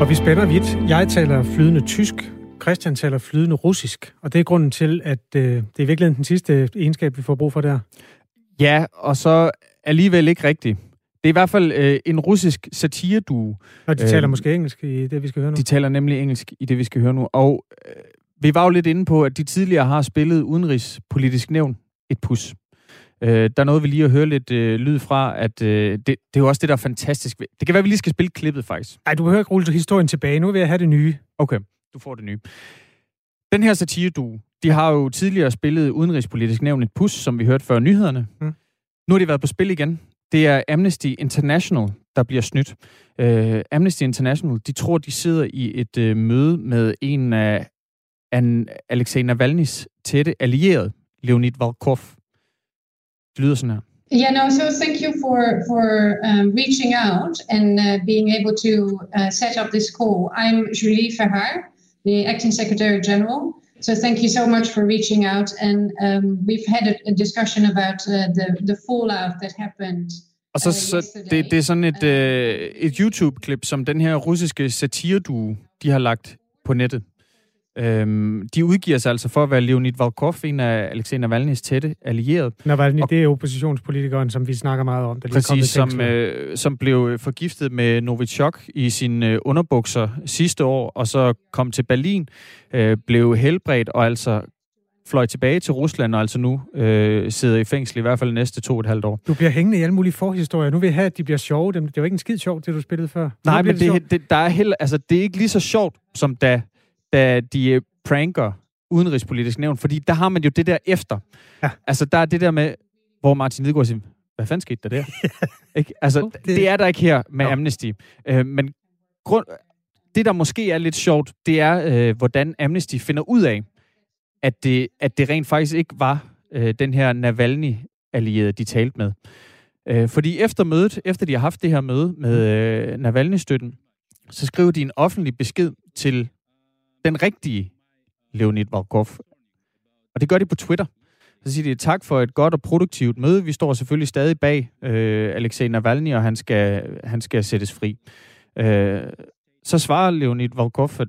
Og vi spænder vidt. Jeg taler flydende tysk, Christian taler flydende russisk, og det er grunden til, at øh, det er virkelig den sidste egenskab, vi får brug for der. Ja, og så alligevel ikke rigtigt. Det er i hvert fald øh, en russisk satire du. Og de taler øh, måske engelsk i det, vi skal høre nu. De taler nemlig engelsk i det, vi skal høre nu. Og øh, vi var jo lidt inde på, at de tidligere har spillet udenrigspolitisk nævn et pus. Øh, der er noget, vi lige at høre lidt øh, lyd fra, at øh, det, det er jo også det, der er fantastisk. Det kan være, at vi lige skal spille klippet, faktisk. Nej, du behøver ikke rulle historien tilbage. Nu vil jeg have det nye. Okay, du får det nye. Den her satire du, de har jo tidligere spillet udenrigspolitisk nævn et pus, som vi hørte før nyhederne. Mm. Nu har de været på spil igen. Det er Amnesty International, der bliver snydt. Uh, Amnesty International, de tror, de sidder i et uh, møde med en af an Alexei Navalny's tætte allierede, Leonid Volkov. Det lyder sådan her. Yeah, no, so thank you for, for um, reaching out and uh, being able to uh, set up this call. I'm Julie Verhaar, the Acting Secretary General. So thank you so much for reaching out. And um, we've had a, a discussion about uh, the, the fallout that happened og så, uh, så det, det er sådan et, øh, et YouTube-klip, som den her russiske satire de har lagt på nettet. Øhm, de udgiver sig altså for at være Leonid Volkov, en af Alexei Navalny's tætte allierede. Navalny, og, det er oppositionspolitikeren, som vi snakker meget om. Der præcis, som, øh, som blev forgiftet med Novichok i sine øh, underbukser sidste år, og så kom til Berlin, øh, blev helbredt og altså fløj tilbage til Rusland, og altså nu øh, sidder i fængsel i hvert fald næste to og et halvt år. Du bliver hængende i alle mulige forhistorier. Nu vil jeg have, at de bliver sjove. Det var ikke en skid sjovt, det du spillede før. Nej, men det, det, det, der er heller, altså, det er ikke lige så sjovt, som da da de øh, pranker udenrigspolitisk nævn, fordi der har man jo det der efter. Ja. Altså, der er det der med, hvor Martin Lidegaard siger, hvad fanden skete der der? ikke? Altså, okay. det er der ikke her med no. Amnesty. Øh, men grund, det, der måske er lidt sjovt, det er, øh, hvordan Amnesty finder ud af, at det, at det rent faktisk ikke var øh, den her Navalny-allierede, de talte med. Øh, fordi efter mødet, efter de har haft det her møde med øh, Navalny-støtten, så skriver de en offentlig besked til den rigtige Leonid Volkov. Og det gør de på Twitter. Så siger de, tak for et godt og produktivt møde. Vi står selvfølgelig stadig bag øh, Alexei Navalny, og han skal, han skal sættes fri. Øh, så svarer Leonid Volkov, at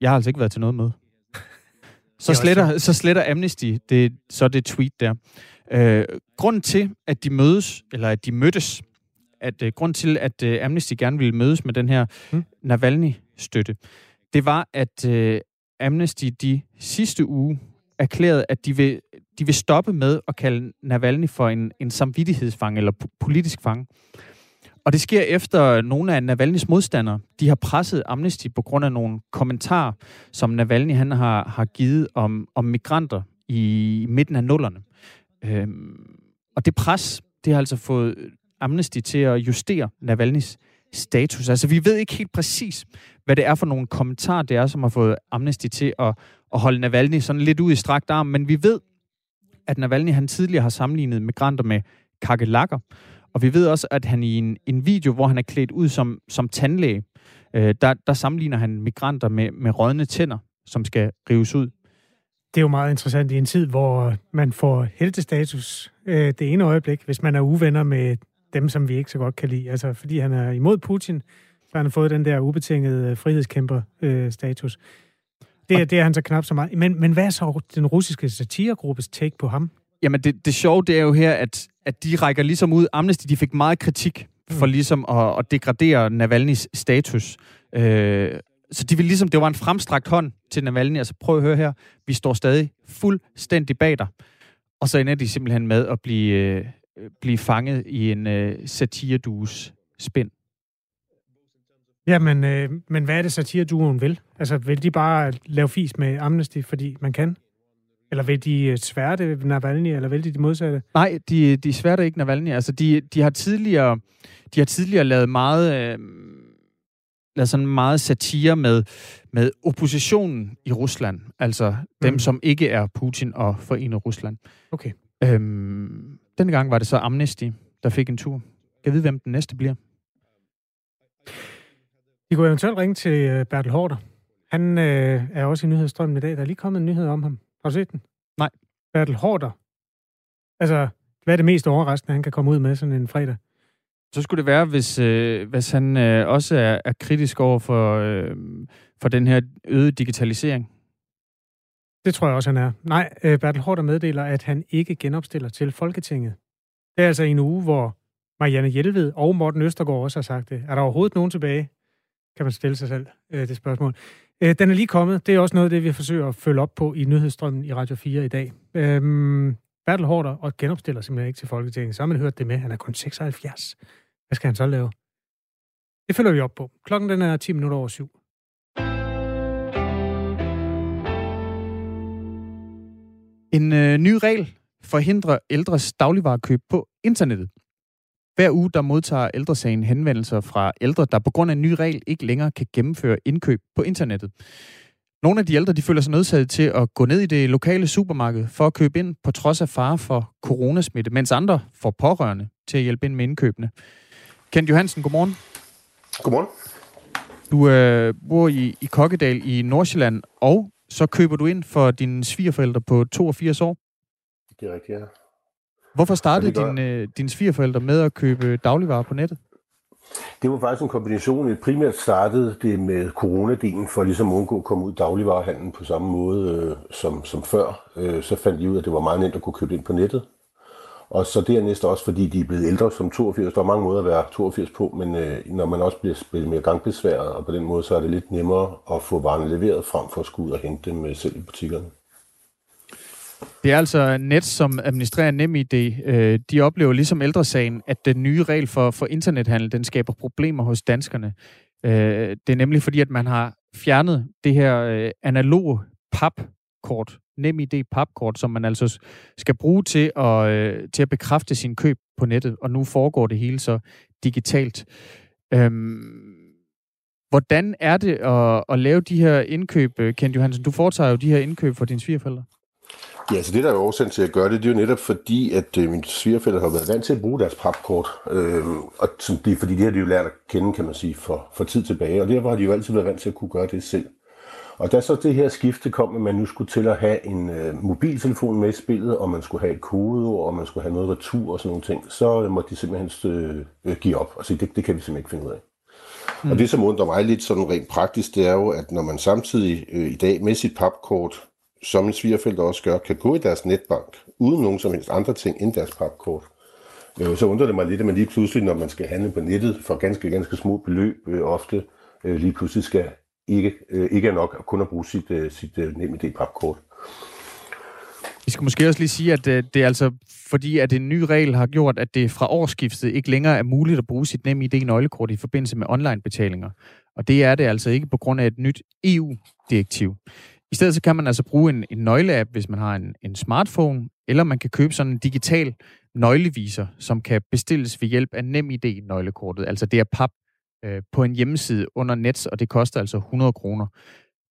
jeg har altså ikke været til noget møde. Så sletter, så sletter Amnesty det, så det tweet der. Øh, grunden til, at de mødes, eller at de mødtes, at øh, grund til, at øh, Amnesty gerne ville mødes med den her hmm. Navalny-støtte, det var, at øh, Amnesty de sidste uge erklærede, at de vil, de vil stoppe med at kalde Navalny for en, en samvittighedsfang eller politisk fang. Og det sker efter nogle af Navalnys modstandere. De har presset Amnesty på grund af nogle kommentarer, som Navalny han har, har givet om, om migranter i midten af nullerne. Øhm, og det pres, det har altså fået Amnesty til at justere Navalnys status. Altså, vi ved ikke helt præcis, hvad det er for nogle kommentarer, det er, som har fået Amnesty til at, at holde Navalny sådan lidt ud i strakt arm. Men vi ved, at Navalny han tidligere har sammenlignet migranter med kakelakker. Og vi ved også, at han i en, en video, hvor han er klædt ud som, som tandlæge, øh, der, der sammenligner han migranter med, med rådne tænder, som skal rives ud. Det er jo meget interessant i en tid, hvor man får heltestatus øh, det ene øjeblik, hvis man er uvenner med dem, som vi ikke så godt kan lide. Altså, fordi han er imod Putin, så han har fået den der ubetingede frihedskæmper-status. Øh, det, det er han så knap så meget. Men, men hvad er så den russiske satiregruppes take på ham? Jamen, det, det sjove, det er jo her, at, at de rækker ligesom ud. Amnesty, de fik meget kritik for mm. ligesom at, at degradere Navalny's status. Øh, så de vil ligesom, det var en fremstrakt hånd til Navalny. Altså prøv at høre her, vi står stadig fuldstændig bag dig. Og så ender de simpelthen med at blive, øh, blive fanget i en øh, satiredues spind. Ja, men, øh, men hvad er det satireduoen vil? Altså, vil de bare lave fis med Amnesty, fordi man kan? Eller vil de øh, sværte Navalny, eller vil de det modsatte? Nej, de, de sværte ikke Navalny. Altså, de, de, har tidligere, de har tidligere lavet meget, øh, lavet sådan meget satire med, med oppositionen i Rusland. Altså dem, mm. som ikke er Putin og forenet Rusland. Okay. Øhm, denne gang var det så Amnesty, der fik en tur. Jeg ved, hvem den næste bliver. I kunne eventuelt ringe til øh, Bertel Hårder. Han øh, er også i nyhedsstrømmen i dag. Der er lige kommet en nyhed om ham. Har du set den? Nej. Bertel Hårder. Altså, hvad er det mest overraskende, han kan komme ud med sådan en fredag? så skulle det være, hvis, øh, hvis han øh, også er, er kritisk over for, øh, for den her øgede digitalisering. Det tror jeg også, han er. Nej, øh, Bertel Hårder meddeler, at han ikke genopstiller til Folketinget. Det er altså en uge, hvor Marianne Hjelved og Morten Østergaard også har sagt det. Er der overhovedet nogen tilbage? Kan man stille sig selv øh, det spørgsmål. Øh, den er lige kommet. Det er også noget af det, vi forsøger at følge op på i nyhedsstrømmen i Radio 4 i dag. Øhm, Bertel Hårder og genopstiller simpelthen ikke til Folketinget. Så har man hørt det med. Han er kun 76. Hvad skal han så lave? Det følger vi op på. Klokken den er 10 minutter over syv. En øh, ny regel forhindrer ældres dagligvarekøb på internettet. Hver uge der modtager ældresagen henvendelser fra ældre, der på grund af en ny regel ikke længere kan gennemføre indkøb på internettet. Nogle af de ældre de føler sig nødsaget til at gå ned i det lokale supermarked for at købe ind på trods af fare for coronasmitte, mens andre får pårørende til at hjælpe ind med indkøbene. Kent Johansen, godmorgen. Godmorgen. Du øh, bor i, i Kokkedal i Nordsjælland, og så køber du ind for dine svigerforældre på 82 år. Det er rigtigt, ja. Hvorfor startede din, øh, dine svigerforældre med at købe dagligvarer på nettet? Det var faktisk en kombination. Primært startede det med coronadelen for ligesom at undgå at komme ud i dagligvarehandlen på samme måde øh, som, som før. Øh, så fandt de ud af, at det var meget nemt at kunne købe ind på nettet. Og så dernæst også, fordi de er blevet ældre som 82. Der er mange måder at være 82 på, men øh, når man også bliver, bliver mere gangbesværet, og på den måde, så er det lidt nemmere at få varerne leveret frem for at skulle ud og hente dem øh, selv i butikkerne. Det er altså Net, som administrerer NemID. Øh, de oplever ligesom ældresagen, at den nye regel for, for internethandel, den skaber problemer hos danskerne. Øh, det er nemlig fordi, at man har fjernet det her øh, analoge papkort, NemID papkort, som man altså skal bruge til at, øh, til at bekræfte sin køb på nettet, og nu foregår det hele så digitalt. Øhm, hvordan er det at, at lave de her indkøb, øh, Kent Johansen? Du foretager jo de her indkøb for dine svigerforældre. Ja, så det der er årsagen til at gøre det, det er jo netop fordi, at øh, mine svigerfælder har været vant til at bruge deres papkort. Øh, og som de, fordi det har de jo lært at kende, kan man sige, for, for tid tilbage. Og derfor har de jo altid været vant til at kunne gøre det selv. Og da så det her skifte kom, at man nu skulle til at have en øh, mobiltelefon med i spillet, og man skulle have et kodeord, og man skulle have noget retur og sådan nogle ting, så øh, måtte de simpelthen øh, give op og sige, det, det kan vi simpelthen ikke finde ud af. Mm. Og det, som undrer mig lidt sådan rent praktisk, det er jo, at når man samtidig øh, i dag med sit papkort som en svigerforældre også gør, kan gå i deres netbank, uden nogen som helst andre ting end deres papkort. Øh, så undrer det mig lidt, at man lige pludselig, når man skal handle på nettet for ganske, ganske små beløb, øh, ofte øh, lige pludselig skal ikke, øh, ikke er nok at kun at bruge sit, øh, sit øh, NemID papkort. Vi skal måske også lige sige, at det er altså fordi, at en ny regel har gjort, at det fra årsskiftet ikke længere er muligt at bruge sit NemID nøglekort i forbindelse med online-betalinger. Og det er det altså ikke på grund af et nyt EU-direktiv. I stedet så kan man altså bruge en, en nøgleapp, hvis man har en, en smartphone, eller man kan købe sådan en digital nøgleviser, som kan bestilles ved hjælp af NemID-nøglekortet. Altså det er pap øh, på en hjemmeside under Nets, og det koster altså 100 kroner.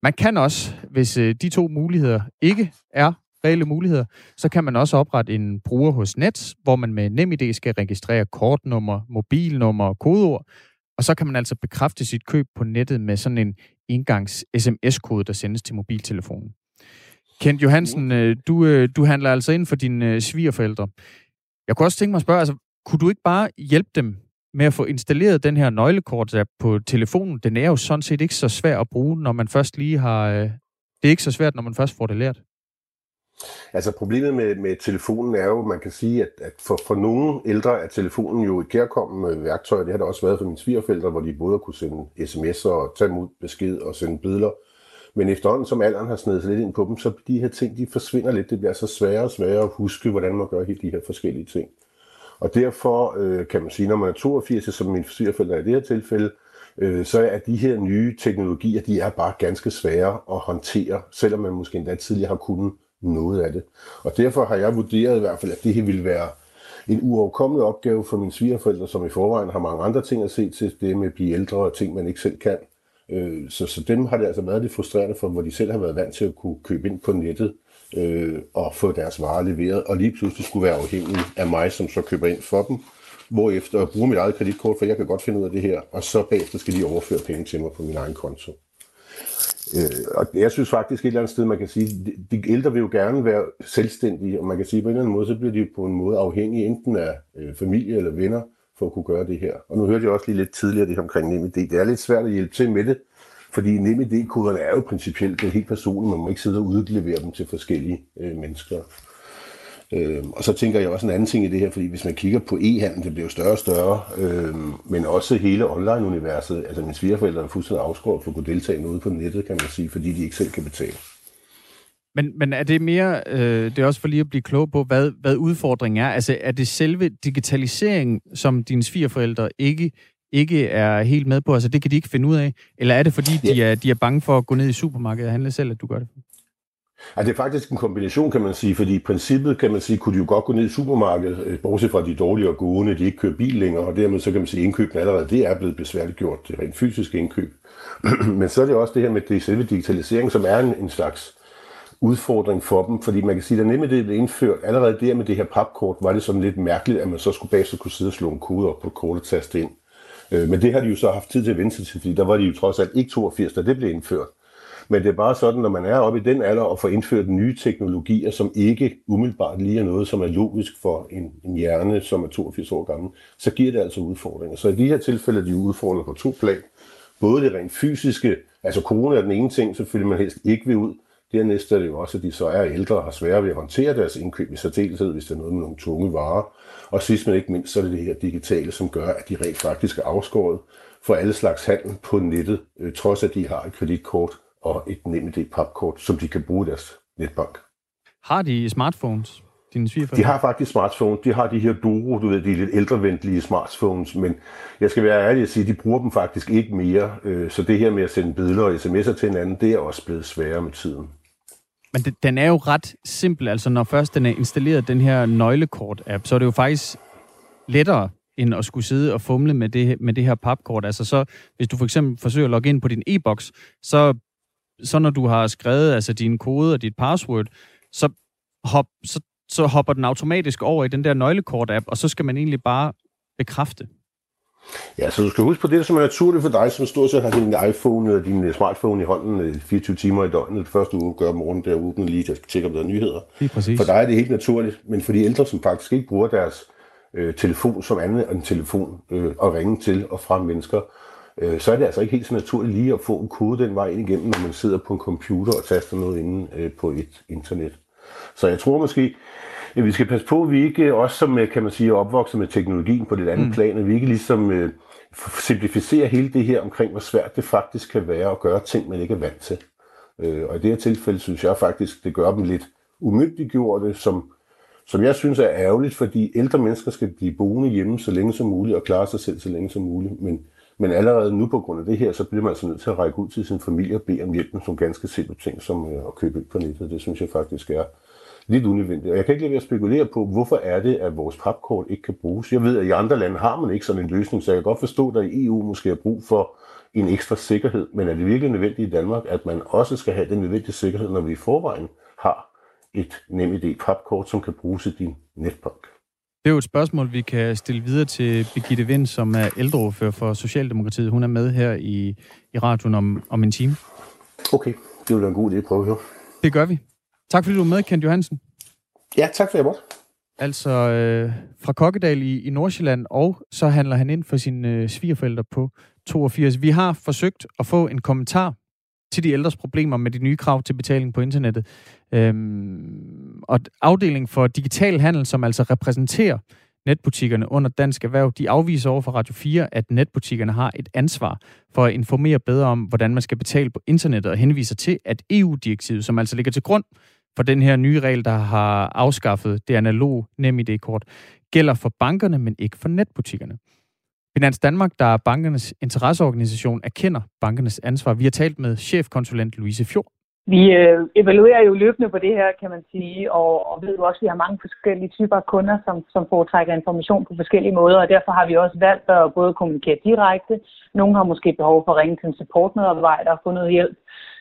Man kan også, hvis øh, de to muligheder ikke er reelle muligheder, så kan man også oprette en bruger hos Nets, hvor man med NemID skal registrere kortnummer, mobilnummer og kodeord, og så kan man altså bekræfte sit køb på nettet med sådan en engangs sms-kode, der sendes til mobiltelefonen. Kent Johansen, øh, du, du handler altså ind for dine svigerforældre. Jeg kunne også tænke mig at spørge, altså, kunne du ikke bare hjælpe dem med at få installeret den her nøglekort på telefonen? Den er jo sådan set ikke så svær at bruge, når man først lige har... Øh, det er ikke så svært, når man først får det lært. Altså problemet med, med telefonen er jo, man kan sige, at, at for, for nogle ældre er telefonen jo et kærkommende værktøj. Det har det også været for mine svigerforældre, hvor de både kunne sende sms'er og tage imod besked og sende billeder. Men efterhånden, som alderen har snedet sig lidt ind på dem, så de her ting, de forsvinder lidt. Det bliver så sværere og sværere at huske, hvordan man gør de her forskellige ting. Og derfor øh, kan man sige, når man er 82, som mine svigerforældre er i det her tilfælde, øh, så er de her nye teknologier, de er bare ganske svære at håndtere, selvom man måske endda tidligere har kunnet noget af det. Og derfor har jeg vurderet i hvert fald, at det her ville være en uoverkommelig opgave for mine svigerforældre, som i forvejen har mange andre ting at se til, det med at blive ældre og ting, man ikke selv kan. Øh, så, så dem har det altså været lidt frustrerende for, hvor de selv har været vant til at kunne købe ind på nettet øh, og få deres varer leveret, og lige pludselig skulle være afhængige af mig, som så køber ind for dem, hvorefter jeg bruger mit eget kreditkort, for jeg kan godt finde ud af det her, og så bagefter skal de overføre penge til mig på min egen konto. Øh, og jeg synes faktisk et eller andet sted, man kan sige, de, de ældre vil jo gerne være selvstændige, og man kan sige på en eller anden måde, så bliver de på en måde afhængige enten af øh, familie eller venner, for at kunne gøre det her. Og nu hørte jeg også lige lidt tidligere det her omkring NemID. Det er lidt svært at hjælpe til med det, fordi NemID-koderne er jo principielt det er helt personligt. Man må ikke sidde og udlevere dem til forskellige øh, mennesker. Øh, og så tænker jeg også en anden ting i det her, fordi hvis man kigger på e-handel, det bliver jo større og større, øh, men også hele online-universet. Altså mine svigerforældre er fuldstændig afskåret for at kunne deltage noget på nettet, kan man sige, fordi de ikke selv kan betale. Men, men er det mere, øh, det er også for lige at blive klog på, hvad, hvad udfordringen er. Altså er det selve digitaliseringen, som dine svigerforældre ikke, ikke er helt med på? Altså det kan de ikke finde ud af? Eller er det fordi, ja. de, er, de er bange for at gå ned i supermarkedet og handle selv, at du gør det? Ja, det er faktisk en kombination, kan man sige, fordi i princippet kan man sige, kunne de jo godt gå ned i supermarkedet, øh, bortset fra de dårlige og gode, de ikke kører bil længere, og dermed så kan man sige, at indkøbene allerede det er blevet besværligt gjort, det rent fysiske indkøb. Men så er det også det her med det selve digitalisering, som er en, en slags udfordring for dem, fordi man kan sige, at nemlig det blev indført, allerede der med det her papkort, var det sådan lidt mærkeligt, at man så skulle bagefter kunne sidde og slå en kode op på kortet og taste ind. Øh, men det har de jo så haft tid til at vente sig til, fordi der var de jo trods alt ikke 82, da det blev indført. Men det er bare sådan, når man er oppe i den alder og får indført nye teknologier, som ikke umiddelbart lige er noget, som er logisk for en, en hjerne, som er 82 år gammel, så giver det altså udfordringer. Så i de her tilfælde er de udfordringer på to plan. Både det rent fysiske, altså corona er den ene ting, selvfølgelig man helst ikke vil ud, Dernæst er det jo også, at de så er ældre og har svære ved at håndtere deres indkøb i særdeleshed, hvis det er noget med nogle tunge varer. Og sidst men ikke mindst, så er det det her digitale, som gør, at de rent faktisk er afskåret for alle slags handel på nettet, øh, trods at de har et kreditkort og et NemID papkort, som de kan bruge i deres netbank. Har de smartphones? Dine de har faktisk smartphones. De har de her Doro, du ved, de lidt ældrevenlige smartphones, men jeg skal være ærlig at sige, at de bruger dem faktisk ikke mere. Øh, så det her med at sende billeder og sms'er til hinanden, det er også blevet sværere med tiden. Men det, den er jo ret simpel. Altså, når først den er installeret, den her nøglekort-app, så er det jo faktisk lettere end at skulle sidde og fumle med det, med det her papkort. Altså så, hvis du for eksempel forsøger at logge ind på din e-boks, så, så når du har skrevet altså din kode og dit password, så, hop, så, så hopper den automatisk over i den der nøglekort-app, og så skal man egentlig bare bekræfte. Ja, så du skal huske på det, som er naturligt for dig, som stort set har din iPhone eller din smartphone i hånden 24 øh, timer i døgnet. Det første uge gør om morgenen, der åbner lige til at tjekke, om der er nyheder. For dig er det helt naturligt, men for de ældre, som faktisk ikke bruger deres øh, telefon som andet end telefon øh, og ringe til og fra mennesker, øh, så er det altså ikke helt så naturligt lige at få en kode den vej ind igennem, når man sidder på en computer og taster noget inde øh, på et internet. Så jeg tror måske, Ja, vi skal passe på, at vi ikke også som, kan man sige, er opvokset med teknologien på det andet mm. plan, at vi ikke ligesom uh, simplificerer hele det her omkring, hvor svært det faktisk kan være at gøre ting, man ikke er vant til. Uh, og i det her tilfælde synes jeg faktisk, det gør dem lidt umyndiggjorte, som, som jeg synes er ærgerligt, fordi ældre mennesker skal blive boende hjemme så længe som muligt og klare sig selv så længe som muligt. Men, men allerede nu på grund af det her, så bliver man altså nødt til at række ud til sin familie og bede om hjælp med nogle ganske simple ting, som uh, at købe ind på nettet. Det synes jeg faktisk er lidt unødvendigt. Og jeg kan ikke lade være at spekulere på, hvorfor er det, at vores papkort ikke kan bruges. Jeg ved, at i andre lande har man ikke sådan en løsning, så jeg kan godt forstå, at der i EU måske er brug for en ekstra sikkerhed. Men er det virkelig nødvendigt i Danmark, at man også skal have den nødvendige sikkerhed, når vi i forvejen har et NemID papkort, som kan bruges i din netbank? Det er jo et spørgsmål, vi kan stille videre til Birgitte Vind, som er ældreordfører for Socialdemokratiet. Hun er med her i, i radioen om, om en time. Okay, det vil være en god idé at prøve at høre. Det gør vi. Tak fordi du var med, Kent Johansen. Ja, tak for jeg måtte. Altså øh, fra Kokkedal i, i Nordsjælland, og så handler han ind for sine øh, svigerforældre på 82. Vi har forsøgt at få en kommentar til de ældres problemer med de nye krav til betaling på internettet. Øhm, og afdelingen for digital handel, som altså repræsenterer netbutikkerne under Dansk Erhverv, de afviser over for Radio 4, at netbutikkerne har et ansvar for at informere bedre om, hvordan man skal betale på internettet, og henviser til, at EU-direktivet, som altså ligger til grund for den her nye regel, der har afskaffet det analog NemID-kort, gælder for bankerne, men ikke for netbutikkerne. Finans Danmark, der er bankernes interesseorganisation, erkender bankernes ansvar. Vi har talt med chefkonsulent Louise Fjord. Vi øh, evaluerer jo løbende på det her, kan man sige, og, og ved jo også, at vi har mange forskellige typer af kunder, som, som foretrækker information på forskellige måder, og derfor har vi også valgt at både kommunikere direkte. Nogle har måske behov for at ringe til en supportmedarbejder og få noget hjælp.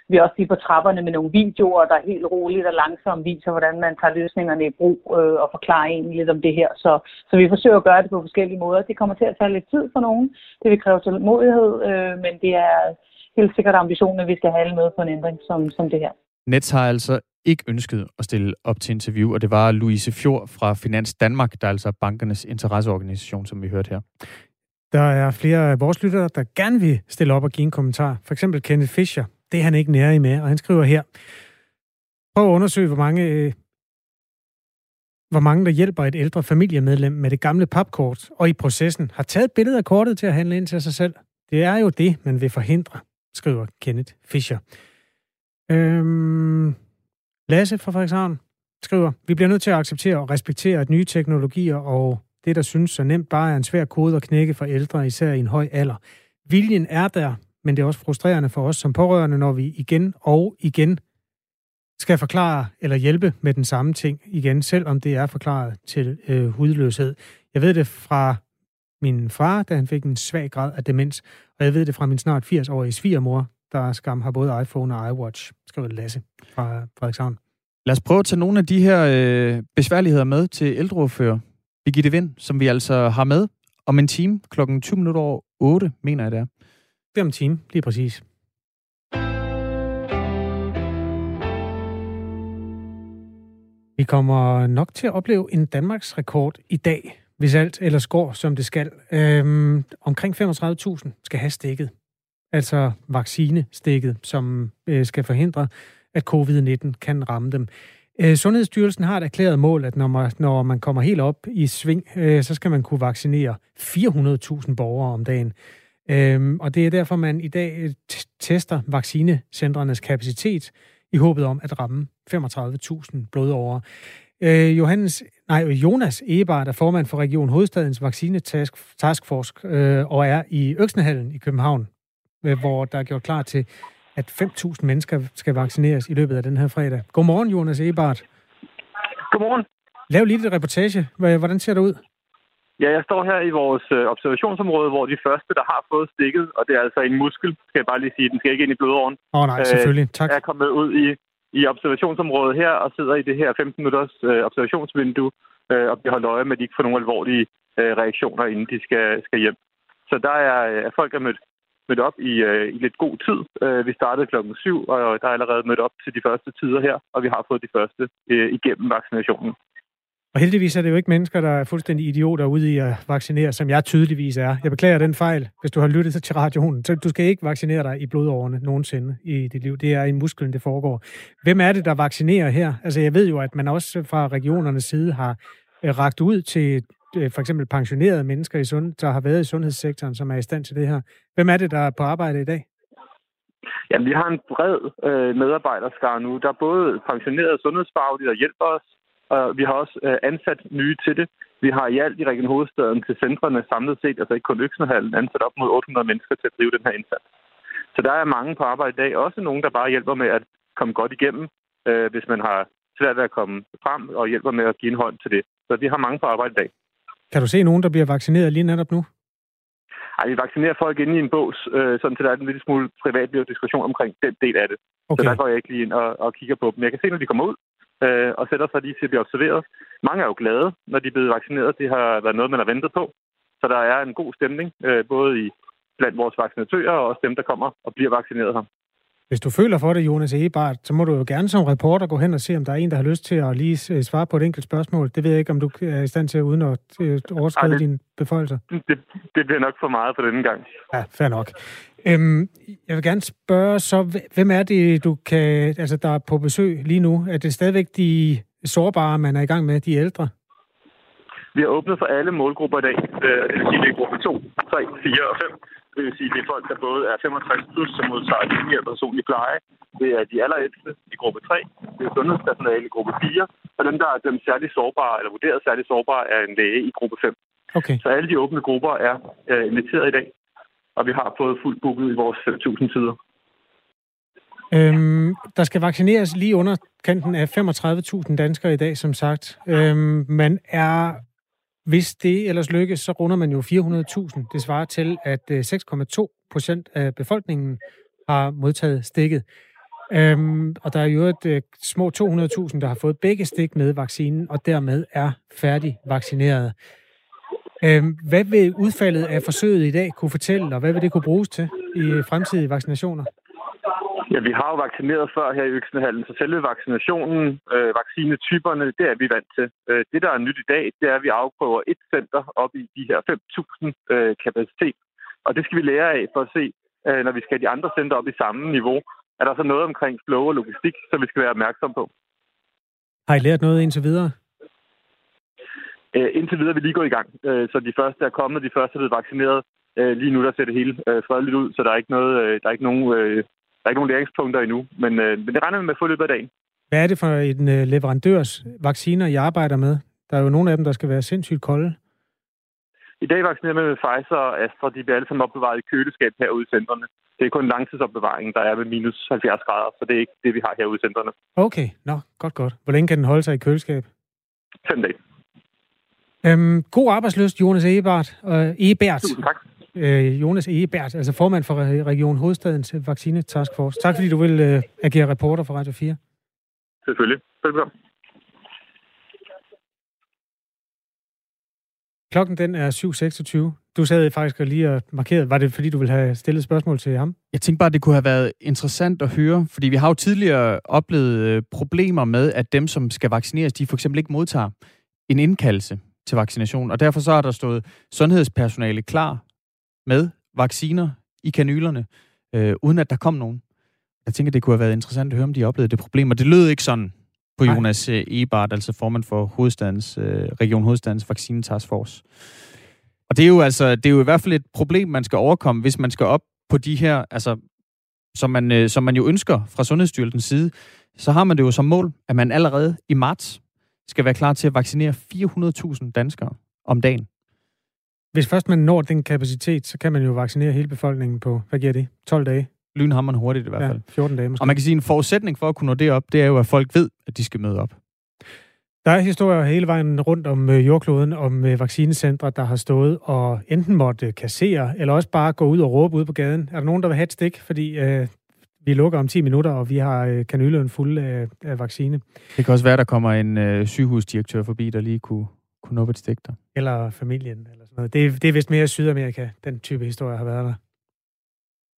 Vi er også lige på trapperne med nogle videoer, der helt roligt og langsomt viser, hvordan man tager løsningerne i brug øh, og forklarer egentlig lidt om det her. Så, så vi forsøger at gøre det på forskellige måder. Det kommer til at tage lidt tid for nogen. Det vil kræve tålmodighed, øh, men det er helt sikkert ambitionen, at vi skal have alle med på en ændring som, som det her. Nets har altså ikke ønsket at stille op til interview, og det var Louise Fjord fra Finans Danmark, der er altså bankernes interesseorganisation, som vi hørte her. Der er flere af vores lyttere, der gerne vil stille op og give en kommentar. For eksempel Kenneth Fischer. Det er han ikke nære i med, og han skriver her. Prøv at undersøge, hvor mange, øh, hvor mange der hjælper et ældre familiemedlem med det gamle papkort, og i processen har taget billedet af kortet til at handle ind til sig selv. Det er jo det, man vil forhindre, skriver Kenneth Fischer. Øhm, Lasse fra Frederikshavn skriver, vi bliver nødt til at acceptere og respektere, at nye teknologier og det, der synes så nemt, bare er en svær kode at knække for ældre, især i en høj alder. Viljen er der, men det er også frustrerende for os som pårørende, når vi igen og igen skal forklare eller hjælpe med den samme ting igen, selvom det er forklaret til øh, hudløshed. Jeg ved det fra min far, da han fik en svag grad af demens, og jeg ved det fra min snart 80-årige svigermor, der skam har både iPhone og iWatch, skriver Lasse fra Frederikshavn. Lad os prøve at tage nogle af de her øh, besværligheder med til ældreordfører Birgitte Vind, som vi altså har med om en time klokken 20 minutter over 8, mener jeg det er. Det er om en time, lige præcis. Vi kommer nok til at opleve en Danmarks rekord i dag, hvis alt ellers går, som det skal. Øhm, omkring 35.000 skal have stikket. Altså vaccinestikket, som øh, skal forhindre, at covid-19 kan ramme dem. Øh, Sundhedsstyrelsen har et erklæret mål, at når man, når man kommer helt op i sving, øh, så skal man kunne vaccinere 400.000 borgere om dagen. Øhm, og det er derfor, man i dag øh, tester vaccinecentrenes kapacitet i håbet om at ramme 35.000 blodårer. Øh, Johannes, nej, Jonas der er formand for Region Hovedstadens Vaccine Task Force øh, og er i Øksnehallen i København, øh, hvor der er gjort klar til, at 5.000 mennesker skal vaccineres i løbet af den her fredag. Godmorgen, Jonas Ebert. Godmorgen. Lav lige et reportage. Hvordan ser det ud? Ja, jeg står her i vores øh, observationsområde, hvor de første, der har fået stikket, og det er altså en muskel, skal jeg bare lige sige, den skal ikke ind i blodåren. Åh oh, nej, selvfølgelig. Tak. er kommet ud i, i observationsområdet her og sidder i det her 15 minutters øh, observationsvindue øh, og bliver holdt øje med, at de ikke får nogle alvorlige øh, reaktioner, inden de skal, skal hjem. Så der er, er folk er mødt, mødt op i, øh, i lidt god tid. Øh, vi startede klokken 7, og der er allerede mødt op til de første tider her, og vi har fået de første øh, igennem vaccinationen. Og heldigvis er det jo ikke mennesker, der er fuldstændig idioter ude i at vaccinere, som jeg tydeligvis er. Jeg beklager den fejl, hvis du har lyttet til radioen. Så du skal ikke vaccinere dig i blodårene nogensinde i dit liv. Det er i musklen, det foregår. Hvem er det, der vaccinerer her? Altså, jeg ved jo, at man også fra regionernes side har øh, ragt ud til øh, for eksempel pensionerede mennesker, i sund, der har været i sundhedssektoren, som er i stand til det her. Hvem er det, der er på arbejde i dag? Jamen, vi har en bred øh, medarbejderskare nu. Der både pensionerede sundhedsfaglige, der hjælper os, og vi har også øh, ansat nye til det. Vi har i alt i Region Hovedstaden til centrene samlet set, altså ikke kun Øksenhallen, ansat op mod 800 mennesker til at drive den her indsats. Så der er mange på arbejde i dag. Også nogen, der bare hjælper med at komme godt igennem, øh, hvis man har svært ved at komme frem, og hjælper med at give en hånd til det. Så vi har mange på arbejde i dag. Kan du se nogen, der bliver vaccineret lige netop nu? Ej, vi vaccinerer folk inde i en bås, øh, sådan til der er en lille smule privat diskussion omkring den del af det. Okay. Så der går jeg ikke lige ind og, og kigger på dem. Jeg kan se, når de kommer ud, øh, og sætter sig lige til at blive observeret. Mange er jo glade, når de er blevet vaccineret. Det har været noget, man har ventet på. Så der er en god stemning, øh, både i blandt vores vaccinatører og også dem, der kommer og bliver vaccineret her. Hvis du føler for det, Jonas Ebert, så må du jo gerne som reporter gå hen og se, om der er en, der har lyst til at lige øh, svare på et enkelt spørgsmål. Det ved jeg ikke, om du er i stand til uden at øh, overskride Ej, dine beføjelser. Det, det bliver nok for meget på denne gang. Ja, fair nok. Øhm, jeg vil gerne spørge så, hvem er det, du kan, altså der er på besøg lige nu? Er det stadigvæk de sårbare, man er i gang med, de ældre? Vi har åbnet for alle målgrupper i dag. Øh, det vil sige, det er gruppe 2, 3, 4 og 5. Det vil sige, det er folk, der både er 65 plus, som modtager hjemmehjælp og personlig pleje. Det er de allerældste i gruppe 3. Det er sundhedspersonale i gruppe 4. Og dem, der er dem særligt sårbare, eller vurderet særligt sårbare, er en læge i gruppe 5. Okay. Så alle de åbne grupper er øh, inviteret i dag. Og vi har fået fuldt booket i vores 5.000 sider. Øhm, der skal vaccineres lige under kanten af 35.000 danskere i dag, som sagt. Øhm, man er hvis det ellers lykkes, så runder man jo 400.000. Det svarer til, at øh, 6,2 procent af befolkningen har modtaget stikket. Øhm, og der er jo et øh, små 200.000, der har fået begge stik med vaccinen, og dermed er færdig vaccineret. Øhm, hvad vil udfaldet af forsøget i dag kunne fortælle, og hvad vil det kunne bruges til i fremtidige vaccinationer? Ja, vi har jo vaccineret før her i Øksenhallen, så selve vaccinationen, øh, vaccinetyperne, det er vi vant til. Øh, det, der er nyt i dag, det er, at vi afprøver et center op i de her 5.000 øh, kapacitet. Og det skal vi lære af for at se, øh, når vi skal have de andre center op i samme niveau. Er der så noget omkring flow og logistik, som vi skal være opmærksom på? Har I lært noget indtil videre? Øh, indtil videre er vi lige gået i gang. Øh, så de første er kommet, de første er blevet vaccineret. Øh, lige nu der ser det hele øh, fredeligt ud, så der er ikke, noget, øh, der er ikke nogen øh, der er ikke nogen læringspunkter endnu, men, øh, men det regner vi med at få løbet af dagen. Hvad er det for en øh, leverandørs vacciner, I arbejder med? Der er jo nogle af dem, der skal være sindssygt kolde. I dag vaccinerer vi med Pfizer og Astra. De bliver alle sammen opbevaret i køleskab herude i centrene. Det er kun langtidsopbevaring, der er ved minus 70 grader, så det er ikke det, vi har herude i centrene. Okay, nå, godt, godt. Hvor længe kan den holde sig i køleskab? Fem dage. Øhm, god arbejdsløst, Jonas Ebert. Øh, Ebert. Tusind tak øh, Jonas Egebert, altså formand for Region Hovedstadens Vaccine Task Force. Tak fordi du vil øh, agere reporter for Radio 4. Selvfølgelig. Velkommen. Klokken den er 7.26. Du sad faktisk lige og markerede. Var det fordi, du ville have stillet spørgsmål til ham? Jeg tænkte bare, at det kunne have været interessant at høre, fordi vi har jo tidligere oplevet øh, problemer med, at dem, som skal vaccineres, de for eksempel ikke modtager en indkaldelse til vaccination, og derfor så har der stået sundhedspersonale klar med vacciner i kanylerne, øh, uden at der kom nogen. Jeg tænker, det kunne have været interessant at høre, om de oplevede det problem. Og det lød ikke sådan på Nej. Jonas øh, Ebert, altså formand for hovedstadens, øh, Region Hovedstadens Vaccine Task Force. Og det er jo altså, det er jo i hvert fald et problem, man skal overkomme, hvis man skal op på de her, altså, som man, øh, som man jo ønsker fra Sundhedsstyrelsens side, så har man det jo som mål, at man allerede i marts skal være klar til at vaccinere 400.000 danskere om dagen. Hvis først man når den kapacitet, så kan man jo vaccinere hele befolkningen på, hvad giver det, 12 dage? Lynhammeren hurtigt i hvert fald. Ja, 14 dage måske. Og man kan sige, at en forudsætning for at kunne nå det op, det er jo, at folk ved, at de skal møde op. Der er historier hele vejen rundt om øh, jordkloden, om øh, vaccinecentre, der har stået og enten måtte kassere, eller også bare gå ud og råbe ud på gaden. Er der nogen, der vil have et stik? Fordi øh, vi lukker om 10 minutter, og vi har øh, kanylerne fulde af, af vaccine. Det kan også være, der kommer en øh, sygehusdirektør forbi, der lige kunne, kunne nå et stik der. Eller familien, eller sådan noget. Det, det er vist mere Sydamerika, den type historie har været der.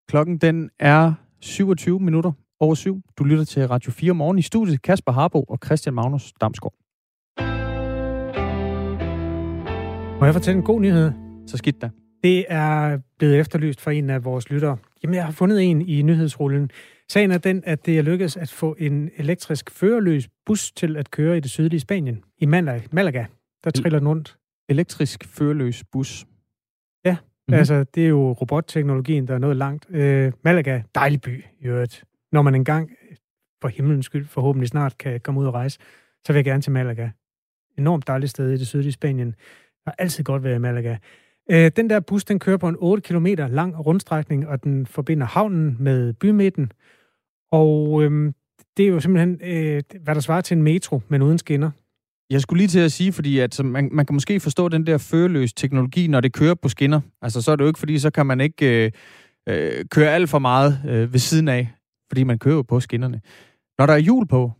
Klokken den er 27 minutter over syv. Du lytter til Radio 4 morgen i studiet. Kasper Harbo og Christian Magnus Damsgaard. Må jeg fortælle en god nyhed? Så skidt da. Det er blevet efterlyst fra en af vores lyttere. Jamen, jeg har fundet en i nyhedsrullen. Sagen er den, at det er lykkedes at få en elektrisk førerløs bus til at køre i det sydlige Spanien, i Malaga. Der triller den rundt. Elektrisk førerløs bus. Ja, mm-hmm. altså det er jo robotteknologien, der er nået langt. Øh, Malaga, dejlig by i øvrigt. Når man engang, for himlens skyld, forhåbentlig snart kan komme ud og rejse, så vil jeg gerne til Malaga. Enormt dejligt sted i det sydlige Spanien. Det har altid godt været i Malaga. Øh, den der bus, den kører på en 8 km lang rundstrækning, og den forbinder havnen med bymidten. Og øh, det er jo simpelthen, øh, hvad der svarer til en metro, men uden skinner. Jeg skulle lige til at sige, fordi at, man, man kan måske forstå den der føreløs teknologi, når det kører på skinner. Altså, så er det jo ikke, fordi så kan man ikke øh, øh, køre alt for meget øh, ved siden af, fordi man kører på skinnerne. Når der er hjul på,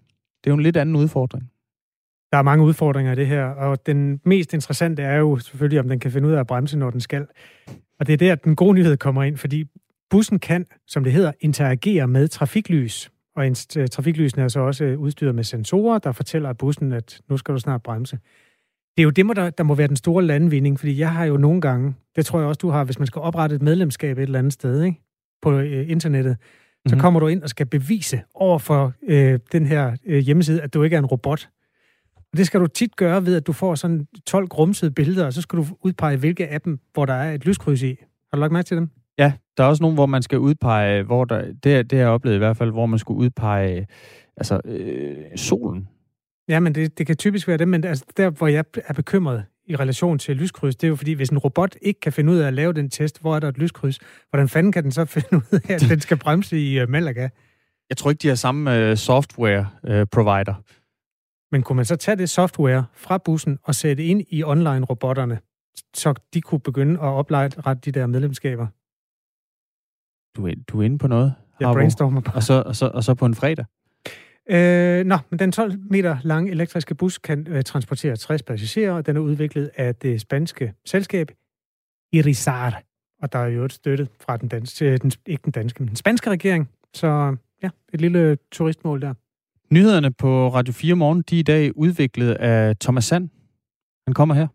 det er jo en lidt anden udfordring. Der er mange udfordringer i det her, og den mest interessante er jo selvfølgelig, om den kan finde ud af at bremse, når den skal. Og det er der, den gode nyhed kommer ind, fordi bussen kan, som det hedder, interagere med trafiklys. Og en øh, trafiklysene er så også øh, udstyret med sensorer, der fortæller bussen, at nu skal du snart bremse. Det er jo det, der, der må være den store landvinding, fordi jeg har jo nogle gange, det tror jeg også, du har, hvis man skal oprette et medlemskab et eller andet sted ikke? på øh, internettet, så mm-hmm. kommer du ind og skal bevise over for øh, den her øh, hjemmeside, at du ikke er en robot. Og det skal du tit gøre ved, at du får sådan 12 grumsede billeder, og så skal du udpege, hvilke af dem, hvor der er et lyskryds i. Har du lagt mærke til dem? Ja, der er også nogle, hvor man skal udpege, hvor der, det, det har jeg oplevet i hvert fald, hvor man skulle udpege altså, øh, solen. Ja, men det, det kan typisk være det, men altså, der, hvor jeg er bekymret i relation til lyskryds, det er jo fordi, hvis en robot ikke kan finde ud af at lave den test, hvor er der et lyskryds, hvordan fanden kan den så finde ud af, at den skal bremse i uh, Malaga? Jeg tror ikke, de har samme uh, software-provider. Uh, men kunne man så tage det software fra bussen og sætte ind i online-robotterne, så de kunne begynde at oplade de der medlemskaber? Du er, du er inde på noget. Jeg brainstormer på. Og så, og, så, og så på en fredag? Øh, nå, men den 12 meter lange elektriske bus kan øh, transportere 60 passagerer, og den er udviklet af det spanske selskab Irizar. Og der er jo et støtte fra den danske, den, ikke den danske, men den spanske regering. Så ja, et lille turistmål der. Nyhederne på Radio 4 Morgen, de er i dag udviklet af Thomas Sand. Han kommer her.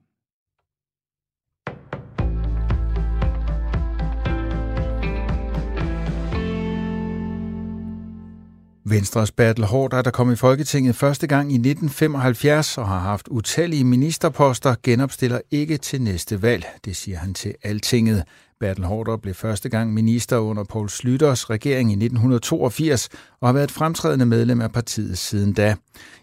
Venstres Bertel Hårder, der kom i Folketinget første gang i 1975 og har haft utallige ministerposter, genopstiller ikke til næste valg. Det siger han til Altinget. Bertel Hårder blev første gang minister under Poul Slytters regering i 1982 og har været fremtrædende medlem af partiet siden da.